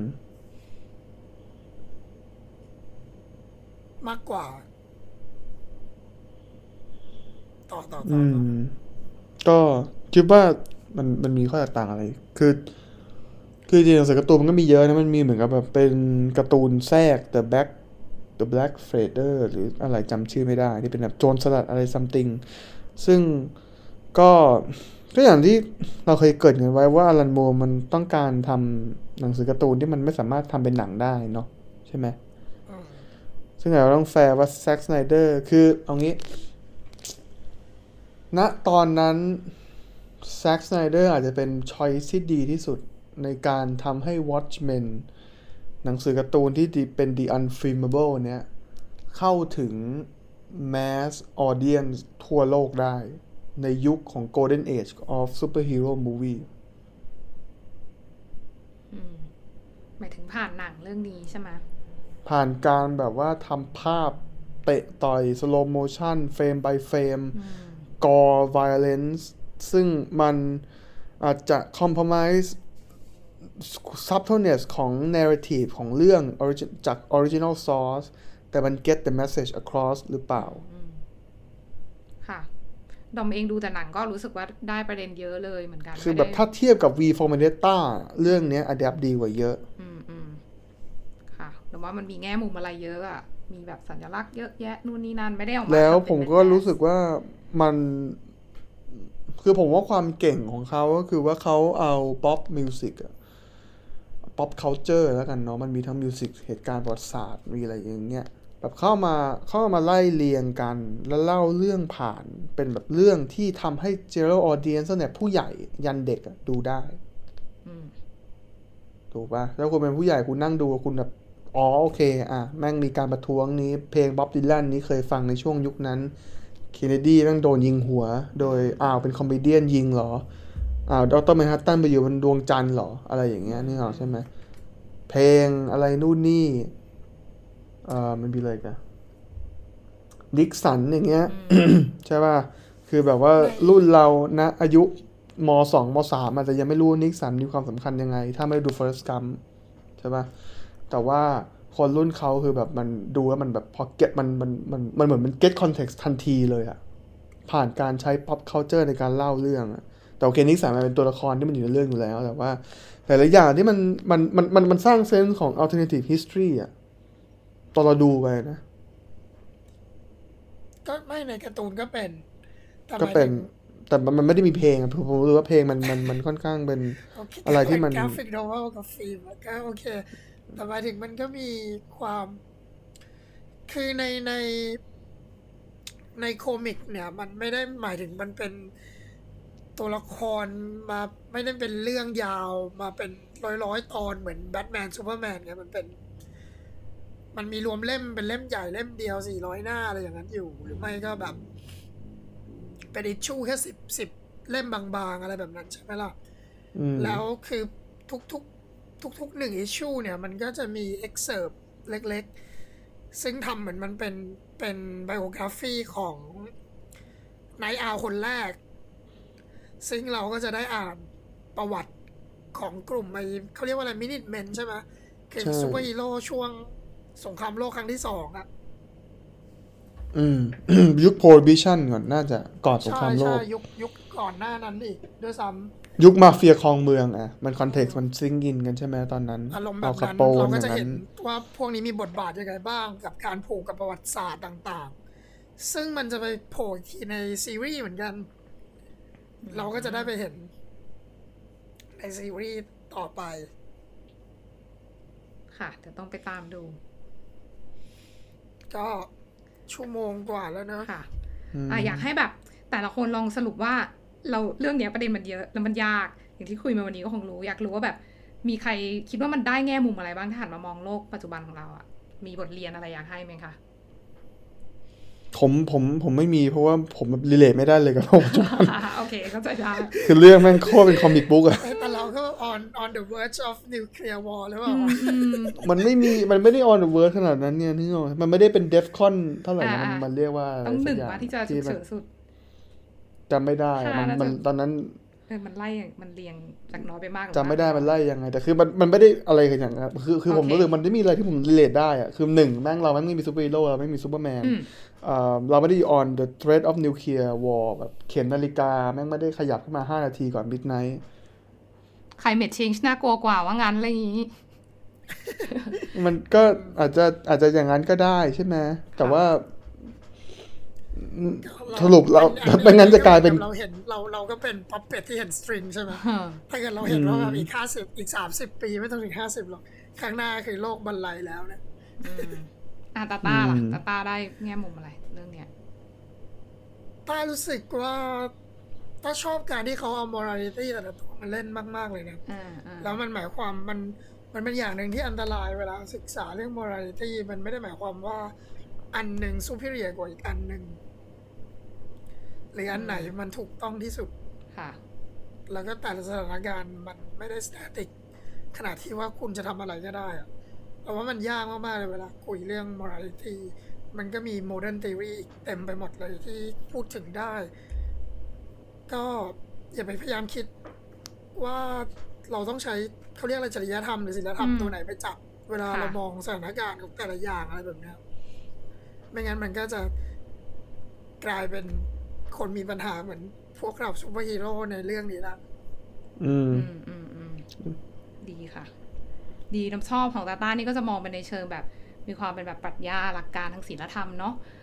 มากกว่า ต่อต่อต่อือต่อมก็คิดว่ามันมันมีข้อแตกต่างอะไร คือ คือจริงๆหนังสือการ์ตูนมันก็มีเยอะนะ มันมีเหมือนกับแบบเป็นการ์ตูนแทรก The Black The Black Feather หรืออะไรจำชื่อไม่ได้ ที่เป็นแบบโจรสลัดอะไร something ซึ่ง ก็ก็อย่างที่เราเคยเกริดกันไว้ว่าอลันโมมันต้องการทำหนังสือการ์ตูนที่มันไม่สามารถทำเป็นหนังได้เนาะใช่ไหมอืมซึ่งเราต้องแฟร์ว่าแซ็กสไนเดอร์คือเอางี้ณตอนนั้นแซ็กสไนเดอร์อาจจะเป็น choice ที่ดีที่สุดในการทำให้ Watchmen หนังสือการ์ตูนที่ดีเป็น The Unfilmable เนี้ยเข้าถึง mass audience ทั่วโลกได้ ในยุคของ Golden Age of Superhero Movie อืมหมายถึงผ่านหนังเรื่องนี้ใช่ไหมผ่านการแบบว่าทำภาพเตะต่อย slow motion frame by frame อืม gore violence ซึ่งมันอาจจะ compromise subtleness ของ narrative ของเรื่อง origin จาก original source แต่มัน get the message across หรือเปล่าค่ะ ดอมเองดูแต่หนังก็รู้สึกว่าได้ประเด็นเยอะเลยเหมือนกัน คือไม่แบบได้ถ้าเทียบกับ V for Vendetta เรื่องเนี้ย adapt ดีกว่าเยอะ อืมอืมค่ะแต่ว่ามันมีแง่มุมอะไรเยอะอะมีแบบสัญลักษณ์เยอะแยะนู่นนี่นั่นไม่ได้ออกมาแล้วทำเป็นผมก็แมสรู้สึกว่ามัน คือผมว่าความเก่งของเขาก็คือว่าเขาเอา pop music อะ pop culture แล้วกันเนาะมันมีทั้งมิวสิกเหตุการณ์ประวัติศาสตร์มีอะไรอย่างเงี้ย แบบเข้ามาเข้ามาไล่เรียงกัน แล้วเล่าเรื่องผ่านเป็นแบบเรื่องที่ทำให้ general audience เนี่ยผู้ใหญ่ยันเด็กอะดูได้อืมถูกปะแล้วคุณเป็นผู้ใหญ่คุณนั่งดูคุณแบบอ๋อโอเค อะ แม่งมีการประท้วงนี้ เพลงบ๊อบดิลันนี้เคยฟังในช่วงยุคนั้นเคนเนดีแม่งโดนยิงหัว โดยอ้าวเป็นคอมเมเดี้ยิงเหรออ้าวดรแมนฮัตตันไปอยู่บนดวงจันทร์เหรอ อะไรอย่างเงี้ยนี่เหรอใช่ไหมเพลงอะไรนู่นนี่เอ่อมันมีอะไรกันดิกสันอย่างเงี้ยใช่ป่ะ คือแบบว่ารุ่นเรานะ อายุมสองมสามอาจจะยังไม่รู้นิกสันมีความสำคัญยังไง ถ้าไม่ได้ดู First Gump ใช่ป่ะ แต่ว่าคนรุ่นเขาคือแบบมันดูแล้วมันแบบพอเก็ตมันมันมันมันเหมือนมัน get context ทันทีเลยอะผ่านการใช้ pop culture ในการเล่าเรื่องอะแต่โอเคนิกสันมันเป็นตัวละครที่มันอยู่ในเรื่องอยู่แล้ว แต่ว่าแต่ละอย่างที่มันมันมันมันมันสร้าง sense ของ alternative history อะ ตอนเราดูไปนะ ก็ไม่ในการ์ตูนก็เป็นแต่ก็เป็นแต่มันมันไม่ได้มีเพลงอะผมผมรู้ว่าเพลงมันมันมันค่อนข้างเป็นอะไรที่มัน graphic novel กับฟิล์มอะก็โอเค แต่หมายถึงมันก็มีความ คือในในใน comic เนี่ย มันไม่ได้หมายถึงมันเป็นตัวละครมาไม่ได้เป็นเรื่องยาวมาเป็นร้อยร้อยๆตอนเหมือนแบทแมนซูเปอร์แมนเนี่ยมันเป็น มันมีรวมเล่มเป็นเล่มใหญ่เล่มเดียวสี่ร้อยหน้าอะไรอย่างนั้นอยู่ หรือไม่ก็แบบเป็น issue แค่สิบสิบเล่มบางๆ อะไรแบบนั้นใช่ไหมล่ะอืมแล้วคือทุกๆ ทุกๆหนึ่ง issue เนี่ย มันก็จะมีเอ็กเซ p เล็กๆ ซึ่งทำเหมือนมันเป็นเป็นไบโอกราฟีของไนท์อาคนแรก ซึ่งเราก็จะได้อ่านประวัติของกลุ่มไอเขาเรียกว่าอะไรมินิ e เมนใช่ไหมคือใช่ซูเปอร์ฮีโร่ช่วง สงครามโลกครั้งที่สองอะอืม ยุค prohibition ก่อนน่าจะก่อนสงใช่ครามโลใช่กยุคยุคก่อนหน้านั้นอีกด้วยซ้ำยุคมาเฟียคลองเมืองอะ มันคอนเท็กซ์มันซิงอินกันใช่ไหมตอนนั้นอารมณ์แบเอาบคานั้นโปนเราอก็ย่างจะนั้เห็นนว่าพวกนี้มีบทบาทยังไงบ้างกับการผูกกับประวัติศาสตร์ต่าง ๆ ซึ่งมันจะไปโผล่อีกทีในซีรีส์เหมือนกัน เราก็จะได้ไปเห็น ในซีรีส์ต่อไป ค่ะเดี๋ยวต้องไปตามดู ก็ชั่วโมงกว่าแล้วเนอะค่ะอืมอะอยากให้แบบ แต่ละคนลองสรุปว่าเราเรื่องเนี้ยประเด็นมันเยอะแล้วมันยาก อย่างที่คุยมาวันนี้ก็คงรู้ อยากรู้ว่าแบบ มีใครคิดว่ามันได้แง่มุมอะไรบ้างถ้าหันมามองโลกปัจจุบันของเราอะมีบทเรียนอะไรอยากให้ไหมคะ ผมผมผมไม่มีเพราะว่าผมรีเลทไม่ได้เลยกับผมโอเคเข้าใจได้คือเรื่องแม่งโคตรเป็นคอมิกบุ๊กอะเอ้ยแต่เราก็ on on the verge of nuclear war หรือเปล่าอืมอืมมันไม่มีมันไม่ได้ออนเวิร์ขนาดนั้นเนี่ยนึกออกไหมมันไม่ได้เป็นเดฟคอนเท่าไหร่นะอ่ามันอ่ามัมันเรียกว่าะไรต้องหนึ่งสักย่ว่าที่จะฉุกมัเฉินสุดจำไม่ได้อะมันค่ะมันน่าจะตอนนั้น เออมันไล่มันเรียงจากน้อยไปมากหรือจำไม่ได้ากมันไล่ยังไง แต่คือมันมันไม่ได้อะไรกันอย่างนั้นคือคือผมโอเครู้สึกมันไม่มีอะไรที่ผม relate ได้อะคือหนึ่งแม่งเราแม่งไม่มีซูเปอร์ฮีโร่เราไม่มีซูเปอร์แมนอืมเอ่อเราไม่ได้ on the threat of nuclear war แบบเข็มนาฬิกา แม่งไม่ได้ขยับขึ้นมา 5 นาทีก่อน midnight climate change น่ากลัวกว่าว่างั้นอะไรอย่างนี้ มันก็อาจจะอาจจะอย่างนั้นก็ได้ใช่ไหมแต่ว่า สรุปเราอัไม่งั้นจะกลายเป็นเราเห็นเราเราก็เป็นป๊อปเป็ดที่เห็นสตริงใช่ไหมเออถ้าเกิดเราเห็นว่าอืมแบบอีกห้าสิบอีกสามสิบปีไม่ต้องถึงห้าสิบหรอกข้างหน้าคือโลกบรรลัยแล้วนะอืมอะตาต้าล่ะตาต้าได้แง่มุมอะไร เรื่องเนี้ยต้ารู้สึกว่าต้าชอบการที่เขาเอา morality แต่ละตัวมาเล่นมาก ๆ เลยนะอ่าอ่าแล้วมันหมายความมันมันเป็นอย่างหนึ่งที่อันตรายเวลาศึกษาเรื่อง morality มันไม่ได้หมายความว่าอันหนึ่ง superior กว่าอีกอันหนึ่ง หรืออันไหนมันถูกต้องที่สุดค่ะ แล้วก็แต่ละสถานการณ์มันไม่ได้ static ขนาดที่ว่าคุณจะทำอะไรก็ได้อะแต่ว่ามันยากมากๆเลยเวลาคุยเรื่อง morality มันก็มี modern theory อีกเต็มไปหมดเลยที่พูดถึงได้ ก็อย่าไปพยายามคิดว่าเราต้องใช้เขาเรียกอะไรจริยธรรมหรือศีลธรรมอืมตัวไหนไปจับ เวลาค่ะเรามองสถานการณ์ของแต่ละอย่างอะไรแบบเนี้ยไม่งั้นมันก็จะกลายเป็น คนมีปัญหาเหมือน พวกเราซูเปอร์ฮีโร่ในเรื่องนี้ละอืมอืมอืมอืมดีค่ะ ดีน้ำชอบของตาต้านี่ก็จะมองไปในเชิงแบบ มีความเป็นแบบปรัชญาหลักการทางศีลธรรมเนาะเออ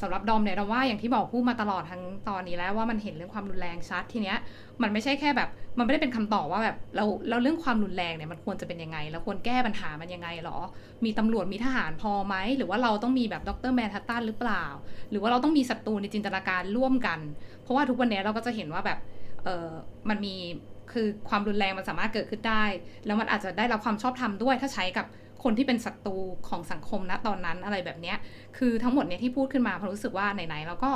สำหรับดอมเนี่ยเราว่าอย่างที่บอกพูดมาตลอดทั้งตอนนี้แล้วว่ามันเห็นเรื่องความรุนแรงชัดทีเนี้ยมันไม่ใช่แค่แบบ มันไม่ได้เป็นคำตอบว่าแบบเราเราเรื่องความรุนแรงเนี่ยมันควรจะเป็นยังไงแล้วควรแก้ปัญหามันยังไงหรอ มีตำรวจมีทหารพอไหมหรือว่าเราต้องมีแบบดรแมนฮัตตันหรือเปล่า หรือว่าเราต้องมีศัตรูในจินตนาการร่วมกัน เพราะว่าทุกวันนี้เราก็จะเห็นว่าแบบเออมันมีคือความรุนแรงมันสามารถเกิดขึ้นได้ แล้วมันอาจจะได้รับความชอบธรรมด้วยถ้าใช้กับ คนที่เป็นศัตรูของสังคมณตอนนั้นอะไรแบบเนี้ยคือทั้งหมดเนี่ยที่พูดขึ้นมาเพราะรู้สึกว่าไหนๆเราก็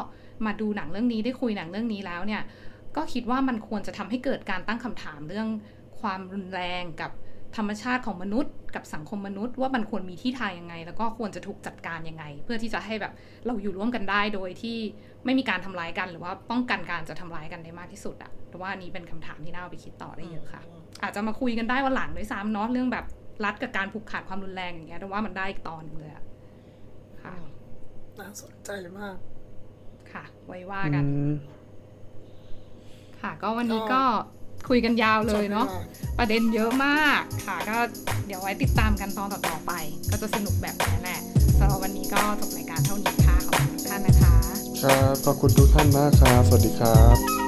มาดูหนังเรื่องนี้ได้คุยหนังเรื่องนี้แล้วเนี่ยก็คิดว่ามันควรจะทำให้เกิดการตั้งคำถามเรื่องความรุนแรงกับธรรมชาติของมนุษย์ กับสังคมมนุษย์ ว่ามันควรมีที่ทางยังไง แล้วก็ควรจะถูกจัดการยังไง เพื่อที่จะให้แบบเราอยู่ร่วมกันได้โดยที่ไม่มีการทำร้ายกัน หรือว่าป้องกันการจะทำร้ายกันได้มากที่สุดอะแต่ว่าอันนี้เป็นคำถามที่น่าเอาไปคิดต่อได้เยอะค่ะ อาจจะมาคุยกันได้วันหลังด้วยซ้ำเนาะเรื่องแบบ รัฐกับการผูกขาดความรุนแรงอย่างเงี้ยแต่ว่ามันได้อีกตอนหนึงเลยอะค่ะน่าสนใจมาก ค่ะ ไว้ว่าอืกันมค่ะ ก็วันนี้ก็ก็คุยกันยาวเลยเนาะจบวลประเด็นเยอะมากค่ะ ก็เดี๋ยวไว้ติดตามกันตอนต่อๆไป ก็จะสนุกแบบนี้แหละสำหรับวันนี้ก็จบรายการเท่านี้ค่ะ ขอบคุณทุกท่านนะคะ ครับขอบคุณทุกท่านมากครับ สวัสดีครับ